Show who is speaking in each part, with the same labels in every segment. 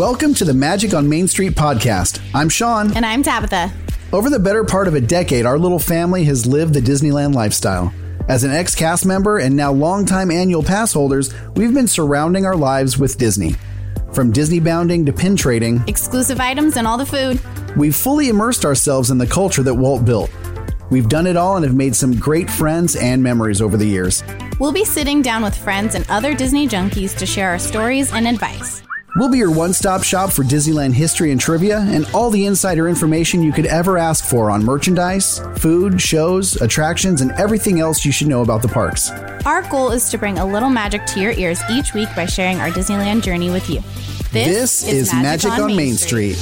Speaker 1: Welcome to the Magic on Main Street podcast. I'm Sean.
Speaker 2: And I'm Tabitha.
Speaker 1: Over the better part of a decade, our little family has lived the Disneyland lifestyle. As an ex cast member and now longtime annual pass holders, we've been surrounding our lives with Disney. From Disney bounding to pin trading,
Speaker 2: Exclusive items and all the food.
Speaker 1: we've fully immersed ourselves in the culture that Walt built. We've done it all and have made some great friends and memories over the years.
Speaker 2: We'll be sitting down with friends and other Disney junkies to share our stories and advice.
Speaker 1: We'll be your one stop shop for Disneyland history and trivia and all the insider information you could ever ask for on merchandise, food, shows, attractions, and everything else you should know about the parks.
Speaker 2: Our goal is to bring a little magic to your ears each week by sharing our Disneyland journey with you.
Speaker 1: This, is, Magic, on, Main Street.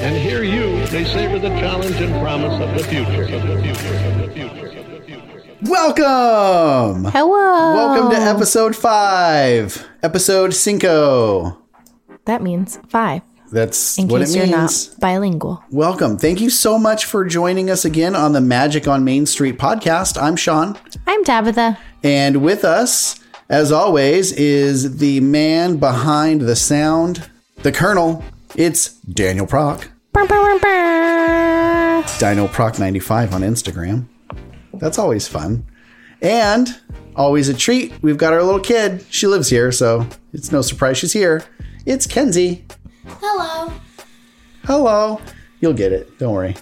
Speaker 3: And here you may savor the challenge and promise of the future. Of the future. Of the future. Of the future.
Speaker 1: Welcome!
Speaker 4: Hello.
Speaker 1: Welcome to episode five, episode cinco.
Speaker 4: That means five.
Speaker 1: That's
Speaker 4: In
Speaker 1: what
Speaker 4: case
Speaker 1: it
Speaker 4: you're
Speaker 1: means.
Speaker 4: not bilingual.
Speaker 1: Welcome. Thank you so much for joining us again on the Magic on Main Street podcast. I'm Sean.
Speaker 4: I'm Tabitha.
Speaker 1: And with us, as always, is the man behind the sound, the Colonel. It's Daniel Proc. Dino Proc 95 on Instagram. That's always fun. And always a treat. We've got our little kid. She lives here, so it's no surprise she's here. It's Kenzie.
Speaker 2: Hello.
Speaker 1: Hello. You'll get it. Don't worry.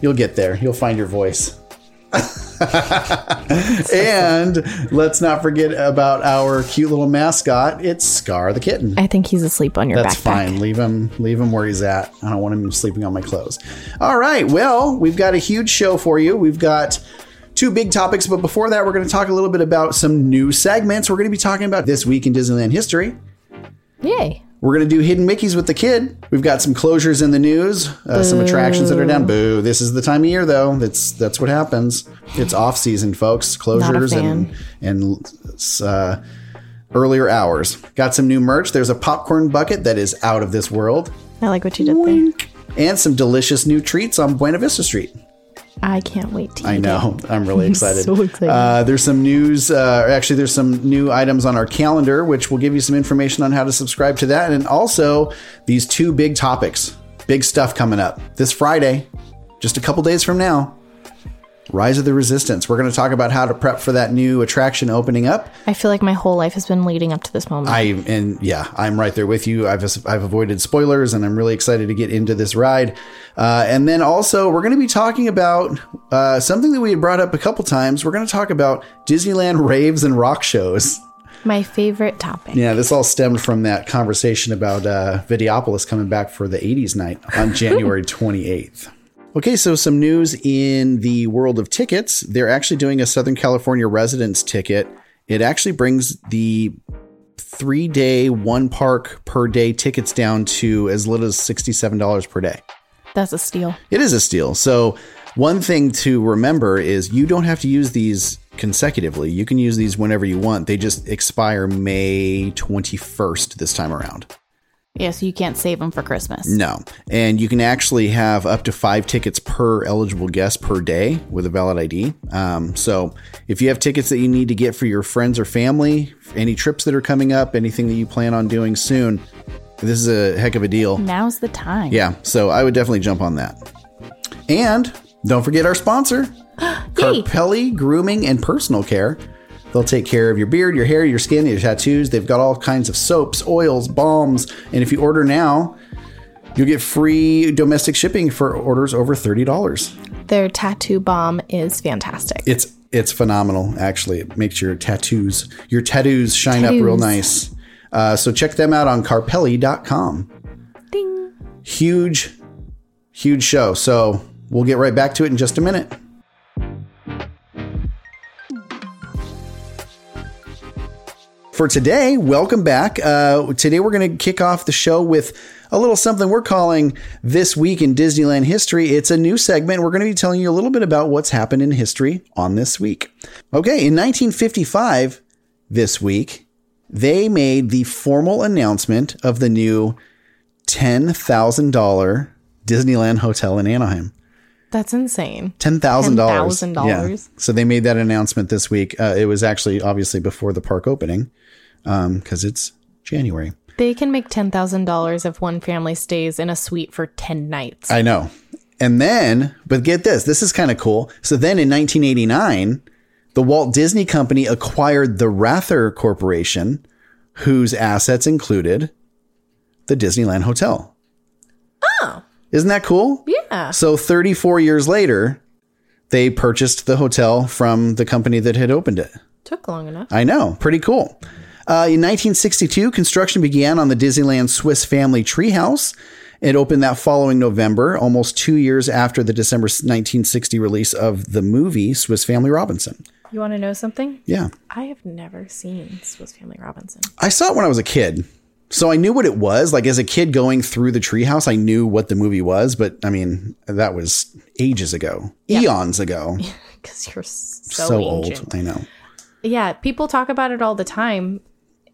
Speaker 1: You'll get there. You'll find your voice. and let's not forget about our cute little mascot. It's Scar the kitten.
Speaker 4: I think he's asleep on your
Speaker 1: That's
Speaker 4: backpack.
Speaker 1: fine. Leave him leave him where he's at. I don't want him sleeping on my clothes. All right. Well, we've got a huge show for you. We've got two big topics, but before that, we're going to talk a little bit about some new segments. We're going to be talking about this week in Disneyland history.
Speaker 4: Yay.
Speaker 1: We're going to do Hidden Mickeys with the kid. We've got some closures in the news, uh, some attractions that are down. Boo. This is the time of year, though. That's that's what happens. It's off season, folks. Closures and and uh, earlier hours. Got some new merch. There's a popcorn bucket that is out of this world,
Speaker 4: I like what you did there.
Speaker 1: and some delicious new treats on Buena Vista Street.
Speaker 4: I can't wait to
Speaker 1: I know. I'm really excited.
Speaker 4: so excited.
Speaker 1: Uh, there's some news. Uh, actually, there's some new items on our calendar, which will give you some information on how to subscribe to that. And also, these two big topics, big stuff coming up this Friday, just a couple days from now. Rise of the Resistance. We're going to talk about how to prep for that new attraction opening up.
Speaker 4: I feel like my whole life has been leading up to this moment.
Speaker 1: I and yeah, I'm right there with you. I've I've avoided spoilers, and I'm really excited to get into this ride. Uh, and then also, we're going to be talking about uh, something that we had brought up a couple times. We're going to talk about Disneyland raves and rock shows.
Speaker 4: my favorite topic.
Speaker 1: Yeah, this all stemmed from that conversation about uh, Videopolis coming back for the 80s night on January 28th. Okay, so some news in the world of tickets. They're actually doing a Southern California residence ticket. It actually brings the three day, one park per day tickets down to as little as $67 per day.
Speaker 4: That's a steal.
Speaker 1: It is a steal. So, one thing to remember is you don't have to use these consecutively. You can use these whenever you want. They just expire May 21st this time around.
Speaker 2: Yeah, so you can't save them for Christmas.
Speaker 1: No. And you can actually have up to five tickets per eligible guest per day with a valid ID. Um, so if you have tickets that you need to get for your friends or family, any trips that are coming up, anything that you plan on doing soon, this is a heck of a deal.
Speaker 2: Now's the time.
Speaker 1: Yeah. So I would definitely jump on that. And don't forget our sponsor, Carpelli Grooming and Personal Care. They'll take care of your beard, your hair, your skin, your tattoos. They've got all kinds of soaps, oils, balms. And if you order now, you'll get free domestic shipping for orders over $30.
Speaker 4: Their tattoo bomb is fantastic.
Speaker 1: It's it's phenomenal, actually. It makes your tattoos, your tattoos shine up real nice. Uh, so check them out on carpelli.com.
Speaker 4: Ding.
Speaker 1: huge, huge show. So we'll get right back to it in just a minute. For today, welcome back. Uh, today, we're going to kick off the show with a little something we're calling This Week in Disneyland History. It's a new segment. We're going to be telling you a little bit about what's happened in history on this week. Okay, in 1955, this week, they made the formal announcement of the new $10,000 Disneyland hotel in Anaheim.
Speaker 4: That's insane.
Speaker 1: Ten thousand dollars.
Speaker 4: $10,000.
Speaker 1: So they made that announcement this week. Uh, it was actually obviously before the park opening, Um, because it's January.
Speaker 4: They can make $10,000 if one family stays in a suite for 10 nights.
Speaker 1: I know. And then, but get this, this is kind of cool. So then in 1989, the Walt Disney Company acquired the Wrather Corporation, whose assets included the Disneyland Hotel.
Speaker 4: Oh.
Speaker 1: Isn't that cool?
Speaker 4: Yeah.
Speaker 1: So 34 years later, they purchased the hotel from the company that had opened it.
Speaker 4: Took long enough.
Speaker 1: I know, pretty cool. Uh, in 1962, construction began on the Disneyland Swiss Family Treehouse. It opened that following November, almost two years after the December 1960 release of the movie Swiss Family Robinson.
Speaker 4: You want to know something?
Speaker 1: Yeah.
Speaker 4: I have never seen Swiss Family Robinson.
Speaker 1: I saw it when I was a kid. So I knew what it was. Like as a kid going through the treehouse, I knew what the movie was, but I mean, that was ages ago, eons ago.
Speaker 4: Because you're so,
Speaker 1: So, old. I know.
Speaker 4: Yeah, people talk about it all the time.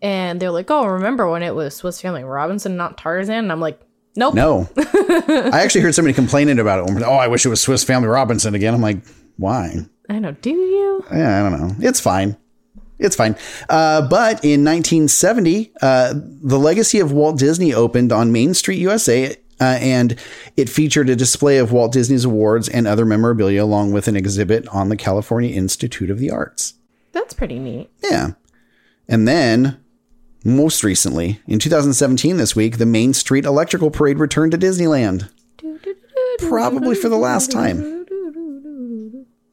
Speaker 4: And they're like, oh, remember when it was Swiss Family Robinson, not Tarzan? And I'm like, nope.
Speaker 1: No. I actually heard somebody complaining about it. Oh, I wish it was Swiss Family Robinson again. I'm like, why?
Speaker 4: I know. Do you?
Speaker 1: Yeah, I don't know. It's fine. It's fine. Uh, but in 1970, uh, the legacy of Walt Disney opened on Main Street, USA, uh, and it featured a display of Walt Disney's awards and other memorabilia, along with an exhibit on the California Institute of the Arts.
Speaker 4: That's pretty neat.
Speaker 1: Yeah. And then, most recently, in 2017, this week, the Main Street Electrical Parade returned to Disneyland. Probably for the last time.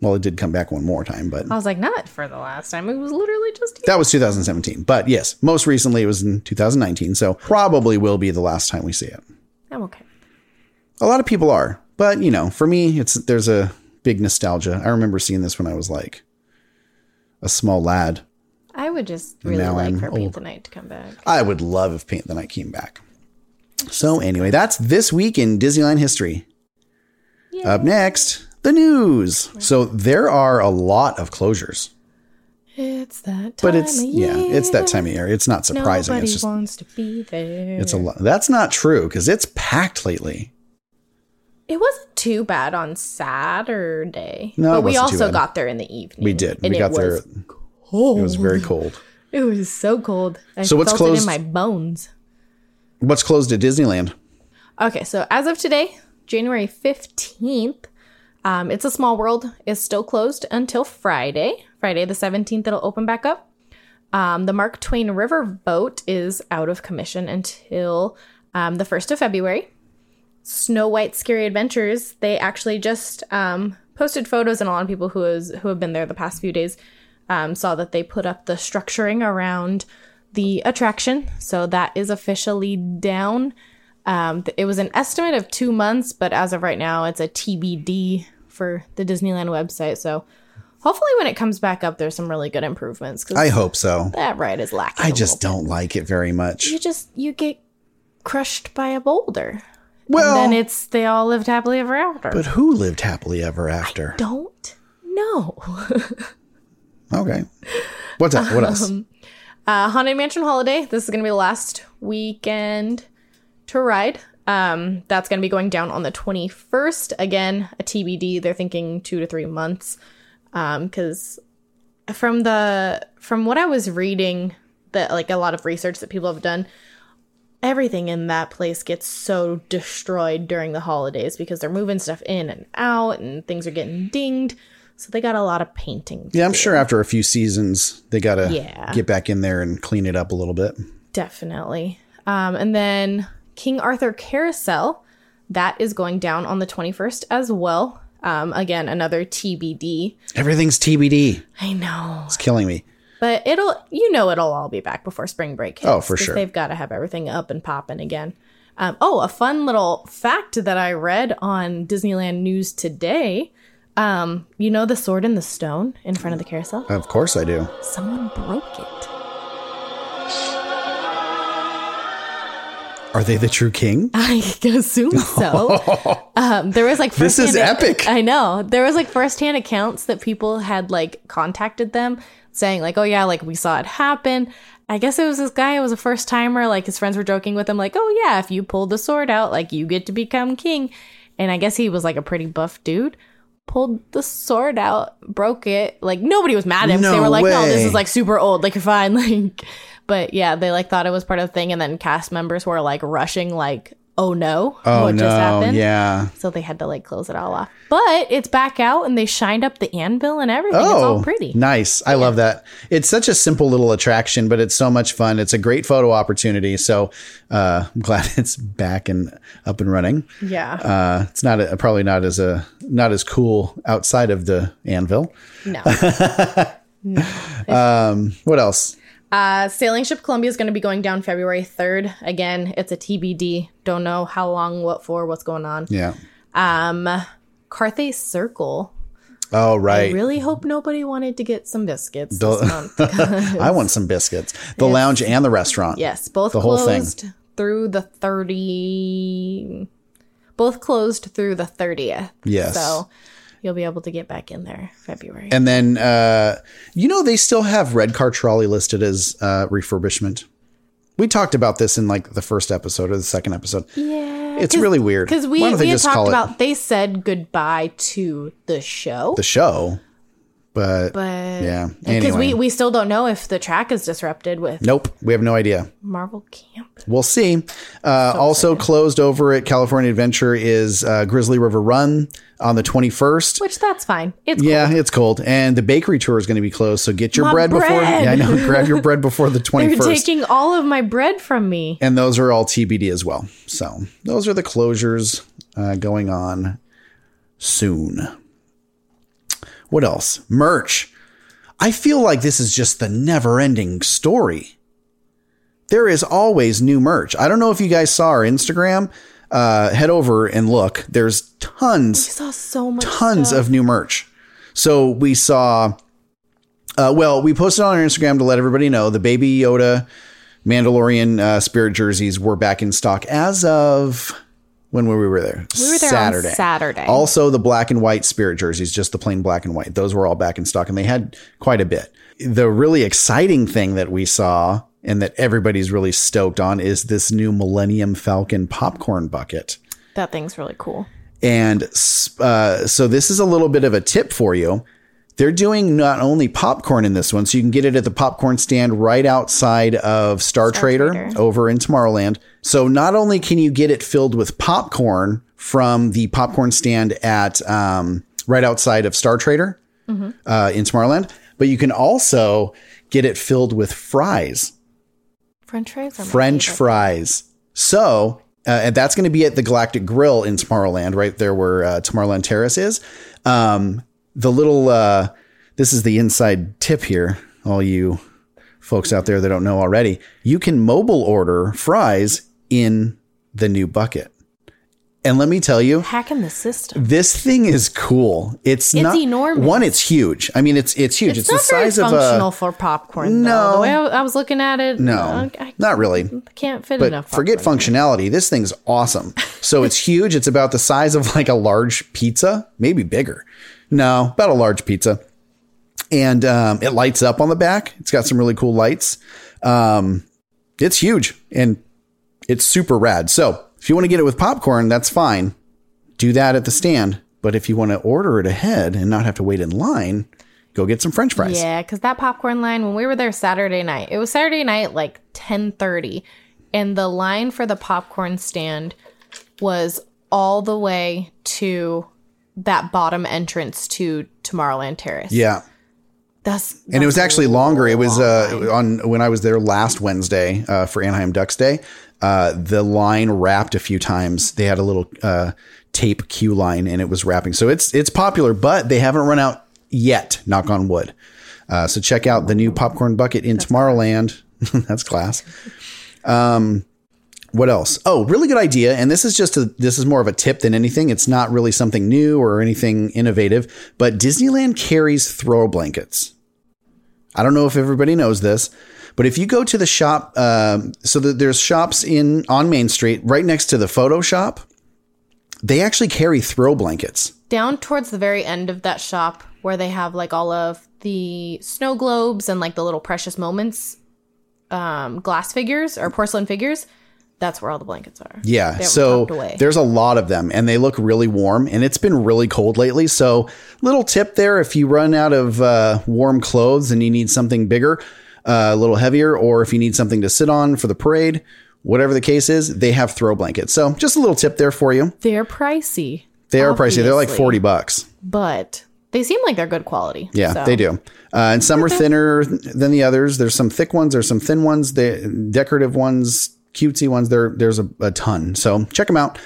Speaker 1: Well, it did come back one more time, but
Speaker 4: I was like, not for the last time. It was literally just
Speaker 1: that was 2017. But yes, most recently it was in 2019. So probably will be the last time we see it.
Speaker 4: I'm okay.
Speaker 1: A lot of people are, but you know, for me, it's there's a big nostalgia. I remember seeing this when I was like a small lad.
Speaker 4: I would just really
Speaker 1: Now
Speaker 4: like
Speaker 1: I'm
Speaker 4: for Paint the Night to come back.
Speaker 1: I would love if Paint the Night came back. So anyway, that's this week in Disneyland history. Up next, the news. So there are a lot of closures,
Speaker 4: It's that time
Speaker 1: but it's
Speaker 4: of
Speaker 1: yeah, it's that time of year. It's not surprising.
Speaker 4: Nobody
Speaker 1: it's just
Speaker 4: wants to be there.
Speaker 1: it's a lot. That's not true because it's packed lately.
Speaker 4: It wasn't too bad on Saturday.
Speaker 1: No, it
Speaker 4: but we also got there in the evening.
Speaker 1: We did. we got there.
Speaker 4: Was
Speaker 1: It was very cold.
Speaker 4: It was so cold. I
Speaker 1: So what's
Speaker 4: felt it
Speaker 1: closed?
Speaker 4: in my bones.
Speaker 1: What's closed at Disneyland?
Speaker 4: Okay, so as of today, January 15th, um, It's a Small World is still closed until Friday. Friday the 17th, it'll open back up. Um, the Mark Twain River boat is out of commission until um, the 1st of February. Snow White Scary Adventures, they actually just um, posted photos, and a lot of people who, is, who have been there the past few days um, saw that they put up the structuring around the attraction. So that is officially down. Um, it was an estimate of two months, but as of right now, it's a TBD for the Disneyland website. So hopefully, when it comes back up, there's some really good improvements
Speaker 1: I hope so.
Speaker 4: that ride is lacking.
Speaker 1: I just don't like it very much.
Speaker 4: You just you get crushed by a boulder.
Speaker 1: Well,
Speaker 4: and then it's they all lived happily ever after.
Speaker 1: but who lived happily ever after?
Speaker 4: don't know.
Speaker 1: Okay. What's up? What else?
Speaker 4: Uh, Haunted Mansion Holiday. This is going to be the last weekend to ride. Um, that's going to be going down on the 21st. Again, a TBD. They're thinking two to three months. Because from the from what I was reading, that like a lot of research that people have done, everything in that place gets so destroyed during the holidays because they're moving stuff in and out, and things are getting dinged. So they got a lot of painting.
Speaker 1: Yeah, I'm
Speaker 4: do.
Speaker 1: sure after a few seasons, they got to
Speaker 4: Yeah.
Speaker 1: get back in there and clean it up a little bit.
Speaker 4: Definitely. Um, and then King Arthur Carousel, that is going down on the 21st as well. Um, again, another TBD.
Speaker 1: Everything's TBD.
Speaker 4: I know.
Speaker 1: It's killing me.
Speaker 4: But it'll, you know, it'll all be back before spring break hits.
Speaker 1: Oh, for sure.
Speaker 4: They've got to have everything up and popping again. Um, oh, a fun little fact that I read on Disneyland News today. Um, you know the sword and the stone in front of the carousel?
Speaker 1: Of course I do.
Speaker 4: Someone broke it.
Speaker 1: Are they the true king?
Speaker 4: I assume so. um, there was like
Speaker 1: This is epic.
Speaker 4: I know there was like firsthand accounts that people had like contacted them saying like, "Oh yeah, like we saw it happen." I guess it was this guy. It was a first timer. Like his friends were joking with him, like, "Oh yeah, if you pull the sword out, like you get to become king." And I guess he was like a pretty buff dude. Pulled the sword out, broke it. Like nobody was mad at him.
Speaker 1: No
Speaker 4: they were like, "No, this is like super old. Like you're fine." Like, But yeah, they like thought it was part of the thing, and then cast members were like rushing, like, "Oh no,
Speaker 1: Oh
Speaker 4: what
Speaker 1: no,
Speaker 4: just happened?"
Speaker 1: yeah.
Speaker 4: So they had to like close it all off. But it's back out, and they shined up the anvil and everything. it's all pretty.
Speaker 1: Oh, Nice. I love that. It's such a simple little attraction, but it's so much fun. It's a great photo opportunity. So uh, I'm glad it's back and up and running.
Speaker 4: Yeah.
Speaker 1: Uh, it's not a, probably not as a not as cool outside of the anvil.
Speaker 4: no. Um.
Speaker 1: What else?
Speaker 4: Uh, sailing ship Columbia is going to be going down February 3rd. Again, it's a TBD. Don't know how long, what for, what's going on.
Speaker 1: Yeah.
Speaker 4: Um, Carthay Circle.
Speaker 1: Oh
Speaker 4: I
Speaker 1: right.
Speaker 4: really hope nobody wanted to get some biscuits this month.
Speaker 1: I want some biscuits. The lounge and the restaurant.
Speaker 4: yes, both
Speaker 1: The whole thing.
Speaker 4: closed through the 30. Both closed through the 30th.
Speaker 1: Yes.
Speaker 4: So you'll be able to get back in there February.
Speaker 1: And then uh, you know they still have Red Car Trolley listed as uh, refurbishment. We talked about this in like the first episode or the second episode.
Speaker 4: yeah.
Speaker 1: It's really weird.
Speaker 4: Because we, we had
Speaker 1: just
Speaker 4: talked
Speaker 1: call it
Speaker 4: about, they said goodbye to the show.
Speaker 1: the show? But,
Speaker 4: but
Speaker 1: yeah.
Speaker 4: because
Speaker 1: Anyway.
Speaker 4: we we still don't know if the track is disrupted with
Speaker 1: nope, we have no idea.
Speaker 4: Marvel Camp.
Speaker 1: We'll see. Uh, also closed over at California Adventure is uh, Grizzly River Run on the 21st.
Speaker 4: Which that's fine. It's
Speaker 1: Yeah,
Speaker 4: cool.
Speaker 1: it's cold, and the bakery tour is going to be closed. So get your
Speaker 4: My
Speaker 1: bread, before.
Speaker 4: bread!
Speaker 1: Yeah, I know. Grab your bread before the twenty first.
Speaker 4: taking all of my bread from me.
Speaker 1: and those are all TBD as well. So those are the closures uh, going on soon. What else? Merch. I feel like this is just the never ending story. There is always new merch. I don't know if you guys saw our Instagram. Uh, head over and look. There's tons
Speaker 4: so much
Speaker 1: tons
Speaker 4: stuff.
Speaker 1: of new merch. So we saw, uh, well, we posted on our Instagram to let everybody know the Baby Yoda Mandalorian uh, spirit jerseys were back in stock as of when we were there.
Speaker 4: We were there on Saturday.
Speaker 1: Also, the black and white spirit jerseys, just the plain black and white, those were all back in stock, and they had quite a bit. The really exciting thing that we saw and that everybody's really stoked on is this new Millennium Falcon popcorn bucket.
Speaker 4: that thing's really cool.
Speaker 1: And uh, so this is a little bit of a tip for you. They're doing not only popcorn in this one, so you can get it at the popcorn stand right outside of Star, Trader,
Speaker 4: Trader.
Speaker 1: over in Tomorrowland. So not only can you get it filled with popcorn from the popcorn stand at um, right outside of Star Trader uh, in Tomorrowland, but you can also get it filled with fries.
Speaker 4: French fries.
Speaker 1: French fries. So, uh, and that's going to be at the Galactic Grill in Tomorrowland, right there where uh, Tomorrowland Terrace is. Um, the little, uh, this is the inside tip here, all you folks out there that don't know already. You can mobile order fries in the new bucket. And let me tell you,
Speaker 4: Hacking the system.
Speaker 1: this thing is cool. It's, not
Speaker 4: enormous.
Speaker 1: One, it's huge. I mean, it's it's huge.
Speaker 4: It's,
Speaker 1: It's,
Speaker 4: not
Speaker 1: the size
Speaker 4: very
Speaker 1: of a
Speaker 4: functional for popcorn.
Speaker 1: No.
Speaker 4: though. the way I, I was looking at it,
Speaker 1: no,
Speaker 4: I, I
Speaker 1: not really.
Speaker 4: can't fit
Speaker 1: but
Speaker 4: enough.
Speaker 1: forget functionality. This thing's awesome. So it's huge. It's about the size of like a large pizza, maybe bigger. No, about a large pizza. And um, it lights up on the back. It's got some really cool lights. Um, it's huge and it's super rad. So if you want to get it with popcorn, that's fine. Do that at the stand. But if you want to order it ahead and not have to wait in line, go get some French fries.
Speaker 4: Yeah, because that popcorn line when we were there Saturday night, it was Saturday night like ten thirty, and the line for the popcorn stand was all the way to that bottom entrance to Tomorrowland Terrace.
Speaker 1: Yeah.
Speaker 4: that's
Speaker 1: and it was actually longer. It was uh, on when I was there last Wednesday uh, for Anaheim Ducks Day. Uh, the line wrapped a few times. They had a little uh, tape queue line, and it was wrapping. So it's it's popular, but they haven't run out yet. Knock on wood. Uh, so check out the new popcorn bucket in Tomorrowland. That's class. Um, what else? Oh, really good idea. And this is just a this is more of a tip than anything. It's not really something new or anything innovative. But Disneyland carries throw blankets. I don't know if everybody knows this, but if you go to the shop, um, so that there's shops in on Main Street right next to the photo shop, they actually carry throw blankets.
Speaker 4: down towards the very end of that shop where they have like all of the snow globes and like the little precious moments um glass figures or porcelain figures that's where all the blankets are
Speaker 1: Yeah. So there's a lot of them and they look really warm and it's been really cold lately. So little tip there, if you run out of uh, warm clothes and you need something bigger, uh, a little heavier, or if you need something to sit on for the parade, whatever the case is, they have throw blankets. So just a little tip there for you.
Speaker 4: They're pricey.
Speaker 1: They are pricey. They're like 40 bucks.
Speaker 4: But they seem like they're good quality.
Speaker 1: Yeah,
Speaker 4: so.
Speaker 1: they do. Uh, and some are thinner than the others. There's some thick ones. There's some thin ones. The decorative ones, cutesy ones. There, there's a, a ton. So check them out.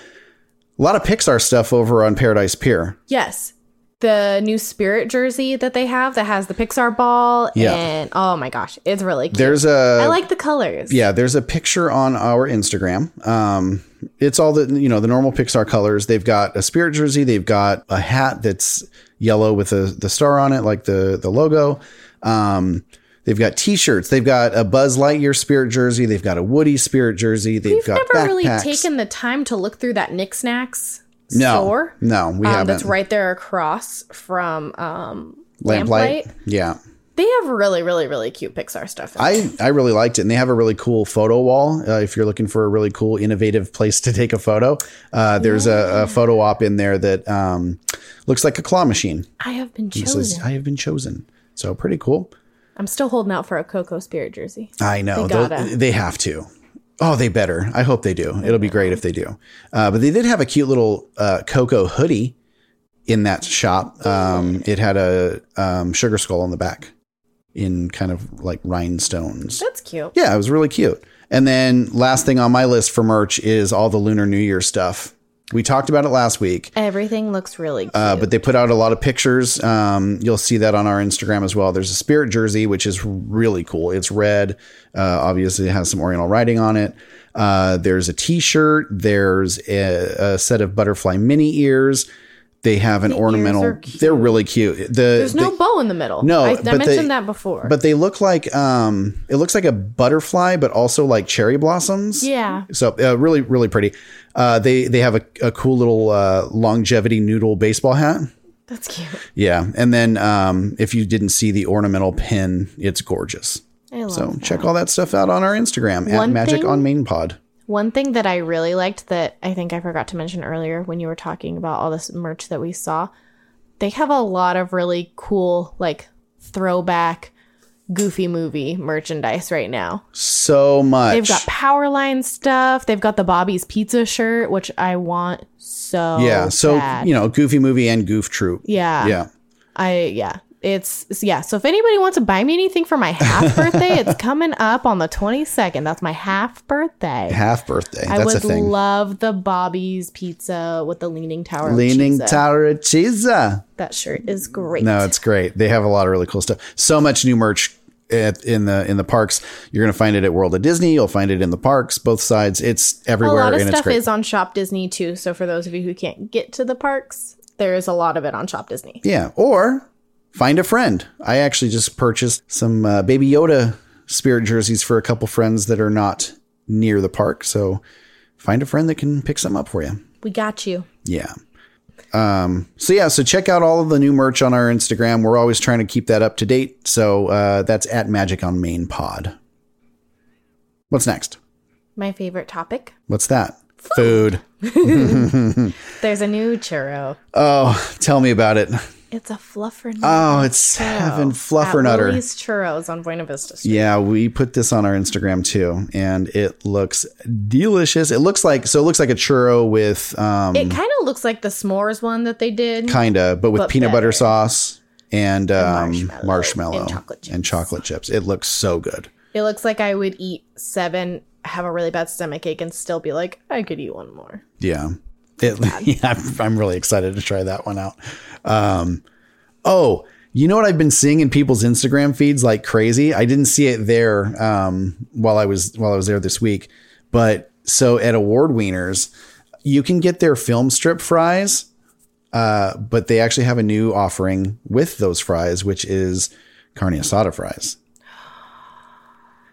Speaker 1: A lot of Pixar stuff over on Paradise Pier.
Speaker 4: Yes. The new Spirit jersey that they have that has the Pixar ball.
Speaker 1: Yeah.
Speaker 4: And oh my gosh, it's really cute.
Speaker 1: There's a
Speaker 4: I like the colors.
Speaker 1: yeah. There's a picture on our Instagram. Um, it's all the you know the normal Pixar colors. They've got a Spirit jersey. They've got a hat that's yellow with the the star on it, like the the logo. Um, they've got T-shirts. They've got a Buzz Lightyear Spirit jersey. They've got a Woody Spirit jersey. They've
Speaker 4: We've
Speaker 1: got
Speaker 4: never really taken the time to look through that Knick's Knacks
Speaker 1: no,
Speaker 4: store.
Speaker 1: no, we
Speaker 4: um,
Speaker 1: haven't.
Speaker 4: That's right there across from um,
Speaker 1: Lamplight.
Speaker 4: Lamplight.
Speaker 1: Yeah.
Speaker 4: They have really, really, really cute Pixar stuff.
Speaker 1: I, I really liked it. And they have a really cool photo wall. Uh, if you're looking for a really cool, innovative place to take a photo, uh, there's a, a photo op in there that um, looks like a claw machine.
Speaker 4: I have been chosen.
Speaker 1: says, I have been chosen. So pretty cool.
Speaker 4: I'm still holding out for a Coco Spirit jersey.
Speaker 1: I know.
Speaker 4: They.
Speaker 1: They have to. Oh, they better. I hope they do. It'll be great if they do. Uh, but they did have a cute little uh, Coco hoodie in that shop. Um, it had a um, sugar skull on the back in kind of like rhinestones.
Speaker 4: That's cute.
Speaker 1: Yeah, it was really cute. And then last thing on my list for merch is all the Lunar New Year stuff. We talked about it last week,
Speaker 4: Everything looks really cute.
Speaker 1: uh, but they put out a lot of pictures. Um, you'll see that on our Instagram as well. There's a spirit jersey, which is really cool. It's red. Uh, obviously, it has some Oriental writing on it. Uh, there's a T-shirt. There's a, a set of butterfly mini ears. They have an
Speaker 4: ears
Speaker 1: ornamental. They're really cute. The,
Speaker 4: There's no
Speaker 1: the-
Speaker 4: bow in the middle.
Speaker 1: No,
Speaker 4: I, I mentioned
Speaker 1: they-
Speaker 4: that before.
Speaker 1: but they look like um, it looks like a butterfly, but also like cherry blossoms.
Speaker 4: yeah,
Speaker 1: So uh, really, really pretty. Uh, they they have a, a cool little uh, longevity noodle baseball hat.
Speaker 4: that's cute.
Speaker 1: Yeah, and then um, if you didn't see the ornamental pin, it's gorgeous.
Speaker 4: I love
Speaker 1: So
Speaker 4: that.
Speaker 1: check all that stuff out on our Instagram at Magic
Speaker 4: thing-
Speaker 1: on Main Pod.
Speaker 4: One thing that I really liked that I think I forgot to mention earlier when you were talking about all this merch that we saw, they have a lot of really cool, like throwback, goofy movie merchandise right now.
Speaker 1: So much.
Speaker 4: They've got Powerline stuff. They've got the Bobby's Pizza shirt, which I want so
Speaker 1: yeah. So
Speaker 4: bad.
Speaker 1: you know, Goofy movie and Goof Troop.
Speaker 4: yeah,
Speaker 1: Yeah.
Speaker 4: I yeah. It's it's- yeah. So if anybody wants to buy me anything for my half birthday, it's coming up on the twenty second. That's my half birthday.
Speaker 1: Half birthday.
Speaker 4: I
Speaker 1: That's
Speaker 4: would love the Bobby's pizza with the leaning tower.
Speaker 1: Leaning
Speaker 4: cheese.
Speaker 1: Tower of Cheese.
Speaker 4: That shirt is great.
Speaker 1: No, it's great. They have a lot of really cool stuff. So much new merch at, in the in the parks. You're going to find it at World of Disney. You'll find it in the parks, both sides. It's everywhere.
Speaker 4: a lot of stuff is on Shop Disney too. So for those of you who can't get to the parks, there is a lot of it on Shop Disney.
Speaker 1: yeah, or find a friend. I actually just purchased some uh, Baby Yoda spirit jerseys for a couple friends that are not near the park. So find a friend that can pick some up for you.
Speaker 4: We got you.
Speaker 1: Yeah. Um, so yeah, so check out all of the new merch on our Instagram. We're always trying to keep that up to date. So uh, that's at Magic on Main Pod. What's next?
Speaker 4: My favorite topic.
Speaker 1: What's that? Food.
Speaker 4: There's a new churro.
Speaker 1: Oh, tell me about it.
Speaker 4: It's a fluffernutter.
Speaker 1: Oh, it's heaven
Speaker 4: At
Speaker 1: fluffernutter.
Speaker 4: Willie's Churros on Buena Vista Street.
Speaker 1: Yeah, we put this on our Instagram too, and it looks delicious. It looks like so. It looks like a churro with um,
Speaker 4: It kind of looks like the s'mores one that they did.
Speaker 1: kinda, but with
Speaker 4: But
Speaker 1: peanut butter sauce and, um,
Speaker 4: marshmallow
Speaker 1: marshmallow,
Speaker 4: and chocolate
Speaker 1: and chocolate chips. It looks so good.
Speaker 4: It looks like I would eat seven, have a really bad stomach ache, and still be like, I could eat one more.
Speaker 1: Yeah. It, yeah, I'm, really excited to try that one out. Um, oh, you know what I've been seeing in people's Instagram feeds like crazy? I didn't see it there um, while I was while I was there this week, but so at Award Wieners, you can get their film strip fries, uh, but they actually have a new offering with those fries, which is carne asada fries.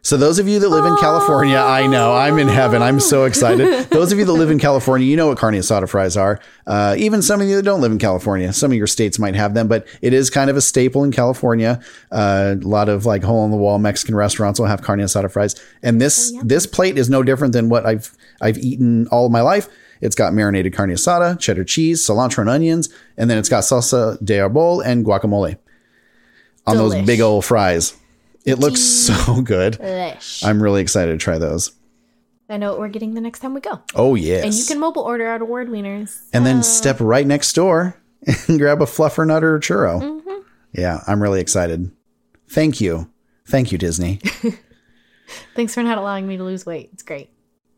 Speaker 1: So those of you that live in California, I know I'm in heaven. I'm so excited. those of you that live in California, you know what carne asada fries are. Uh, even some of you that don't live in California, some of your states might have them, but it is kind of a staple in California. Uh, a lot of like hole in the wall Mexican restaurants will have carne asada fries, and this this plate is no different than what I've I've eaten all of my life. It's got marinated carne asada, cheddar cheese, cilantro and onions, and then it's got salsa de arbol and guacamole on those big old fries It looks so good.
Speaker 5: Delish.
Speaker 1: I'm really excited to try those.
Speaker 5: I know what we're getting the next time we go.
Speaker 1: Oh yes.
Speaker 5: And you can mobile order out award wieners.
Speaker 1: and then step right next door and grab a fluffer nut or churro.
Speaker 5: Mm-hmm.
Speaker 1: Yeah, I'm really excited. Thank you. Thank you, Disney.
Speaker 5: Thanks for not allowing me to lose weight. It's great.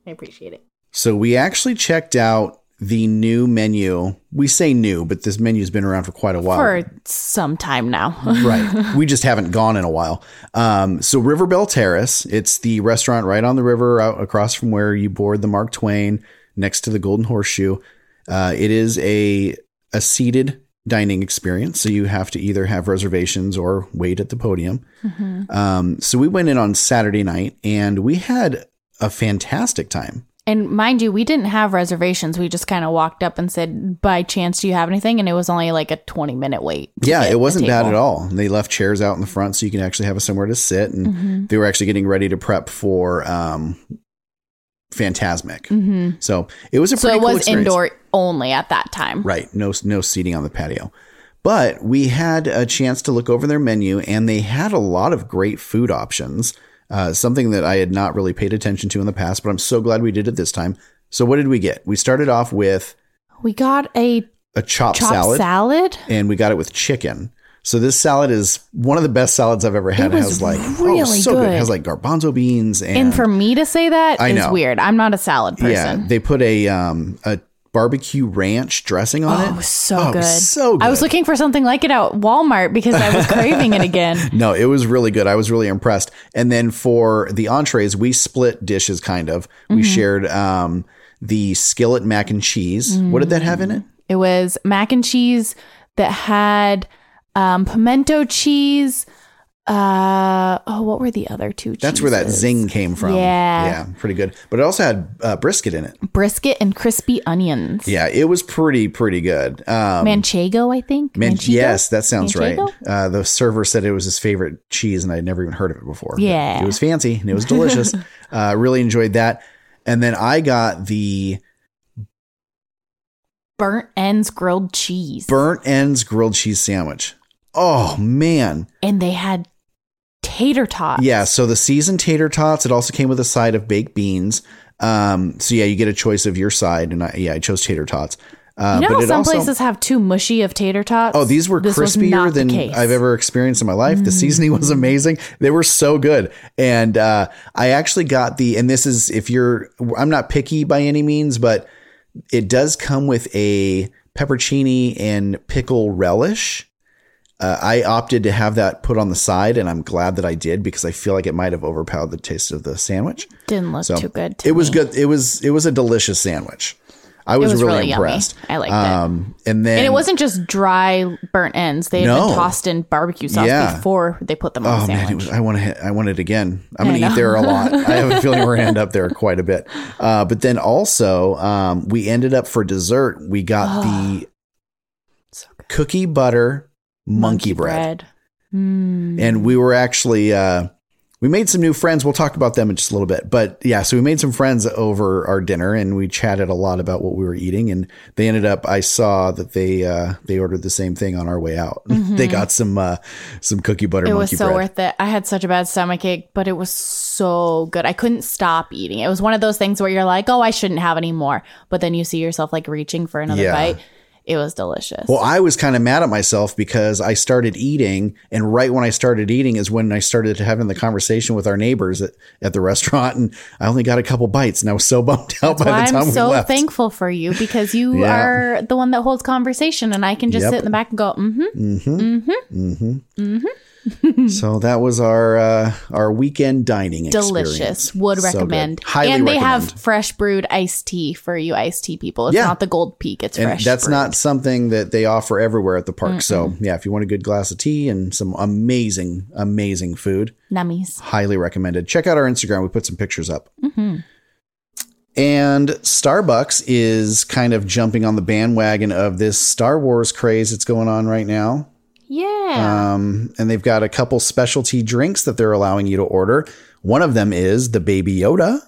Speaker 5: I appreciate it.
Speaker 1: so we actually checked out the new menu. We say new, but this menu's been around for quite a while.
Speaker 4: For some time now.
Speaker 1: right. We just haven't gone in a while. Um, so River Belle Terrace, it's the restaurant right on the river out across from where you board the Mark Twain next to the Golden Horseshoe. Uh, it is a a seated dining experience, so you have to either have reservations or wait at the podium. Um, so we went in on Saturday night and we had a fantastic time.
Speaker 4: And mind you, we didn't have reservations. We just kind of walked up and said, "By chance, do you have anything?" And it was only like a twenty minute wait.
Speaker 1: Yeah, it wasn't bad at all. They left chairs out in the front so you can actually have somewhere to sit. And they were actually getting ready to prep for um, Fantasmic. So it was a
Speaker 4: So it was
Speaker 1: experience.
Speaker 4: indoor only at that time.
Speaker 1: Right. No, no seating on the patio. But we had a chance to look over their menu and they had a lot of great food options. Uh, something that I had not really paid attention to in the past, but I'm so glad we did it this time. So what did we get? We started off with
Speaker 4: We got a
Speaker 1: a chopped
Speaker 4: chopped
Speaker 1: salad,
Speaker 4: salad.
Speaker 1: and we got it with chicken. So this salad is one of the best salads I've ever had.
Speaker 4: It was
Speaker 1: has like oh,
Speaker 4: really
Speaker 1: so good. It has like garbanzo beans and,
Speaker 4: And for me to say that
Speaker 1: I
Speaker 4: is
Speaker 1: know.
Speaker 4: weird. I'm not a salad person.
Speaker 1: yeah, they put a um a barbecue ranch dressing on it.
Speaker 4: Oh, so
Speaker 1: Oh, it
Speaker 4: good.
Speaker 1: was so
Speaker 4: I was looking for something like it at Walmart because I was craving it again.
Speaker 1: No, it was really good. I was really impressed. And then for the entrees, we split dishes kind of.
Speaker 4: Mm-hmm.
Speaker 1: We shared um the skillet mac and cheese. What did that have in it?
Speaker 4: It was mac and cheese that had um, pimento cheese. Uh, oh, what were the other two?
Speaker 1: That's where that zing came from.
Speaker 4: Yeah.
Speaker 1: Yeah, pretty good. But it also had uh, brisket in it.
Speaker 4: brisket and crispy onions.
Speaker 1: Yeah, it was pretty pretty good. Um
Speaker 4: Manchego, I think.
Speaker 1: Man-
Speaker 4: Manchego?
Speaker 1: yes, that sounds
Speaker 4: Manchego?
Speaker 1: right. Uh, the server said it was his favorite cheese, and I'd never even heard of it before.
Speaker 4: Yeah.
Speaker 1: it was fancy and it was delicious. uh, really enjoyed that. And then I got the
Speaker 4: Burnt ends grilled cheese.
Speaker 1: burnt ends grilled cheese sandwich. Oh man,
Speaker 4: and they had tater tots.
Speaker 1: yeah. So the seasoned tater tots. It also came with a side of baked beans. Um, so yeah, you get a choice of your side, and I, yeah, I chose tater tots. Uh,
Speaker 4: You know some
Speaker 1: also,
Speaker 4: places have too mushy of tater tots?
Speaker 1: Oh, these were
Speaker 4: This
Speaker 1: crispier than.
Speaker 4: Mm.
Speaker 1: I've ever experienced in my life. The seasoning was amazing. They were so good. And uh, I actually got the, and this is if you're, I'm not picky by any means, but it does come with a peppercini and pickle relish. Uh, I opted to have that put on the side, and I'm glad that I did because I feel like it might have overpowered the taste of the sandwich.
Speaker 4: Didn't look
Speaker 1: So
Speaker 4: too good. To
Speaker 1: it was good. It was it was a delicious sandwich. I was,
Speaker 4: was
Speaker 1: really,
Speaker 4: really yummy.
Speaker 1: impressed.
Speaker 4: I liked it.
Speaker 1: um, And then
Speaker 4: And it wasn't just dry burnt ends. They had
Speaker 1: No.
Speaker 4: been tossed in barbecue sauce
Speaker 1: Yeah.
Speaker 4: before they put them on
Speaker 1: Oh
Speaker 4: the
Speaker 1: man, was, I want to. I want it again. I'm going to eat there a lot. I have a feeling we're going to end up there quite a bit. Uh, but then also, um, we ended up for dessert. We got the
Speaker 4: So
Speaker 1: cookie butter monkey, bread.
Speaker 4: Mm.
Speaker 1: and we were actually uh, we made some new friends. We'll talk about them in just a little bit. But yeah, so we made some friends over our dinner, and we chatted a lot about what we were eating. And they ended up. I saw that they uh, they ordered the same thing on our way out. they got some uh, some cookie butter
Speaker 4: Mm-hmm. It was so
Speaker 1: bread.
Speaker 4: worth it. I had such a bad stomach ache, but it was so good. I couldn't stop eating. It was one of those things where you're like, "Oh, I shouldn't have any more," but then you see yourself like reaching for another
Speaker 1: Yeah.
Speaker 4: bite. It was delicious.
Speaker 1: Well, I was kind of mad at myself because I started eating, and right when I started eating is when I started having the conversation with our neighbors at, at the restaurant, and I only got a couple bites, and I was so bummed out by the time
Speaker 4: I'm
Speaker 1: we
Speaker 4: so
Speaker 1: left.
Speaker 4: thankful for you because you
Speaker 1: Yeah.
Speaker 4: are the one that holds conversation, and I can just
Speaker 1: Yep.
Speaker 4: sit in the back and go, mm-hmm, mm-hmm, mm-hmm, "Mm-hmm."
Speaker 1: so that was our uh, our weekend dining.
Speaker 4: delicious.
Speaker 1: experience.
Speaker 4: Would
Speaker 1: So
Speaker 4: recommend.
Speaker 1: Highly
Speaker 4: and they
Speaker 1: recommend.
Speaker 4: have fresh brewed iced tea for you iced tea people. It's
Speaker 1: Yeah.
Speaker 4: not the gold peak. It's
Speaker 1: and
Speaker 4: fresh.
Speaker 1: that's
Speaker 4: brewed.
Speaker 1: not something that they offer everywhere at the park. So yeah, if you want a good glass of tea and some amazing, amazing food,
Speaker 4: nummies.
Speaker 1: highly recommended. Check out our Instagram. We put some pictures up. And Starbucks is kind of jumping on the bandwagon of this Star Wars craze that's going on right now.
Speaker 4: Yeah.
Speaker 1: Um, and they've got a couple specialty drinks that they're allowing you to order. One of them is the Baby Yoda.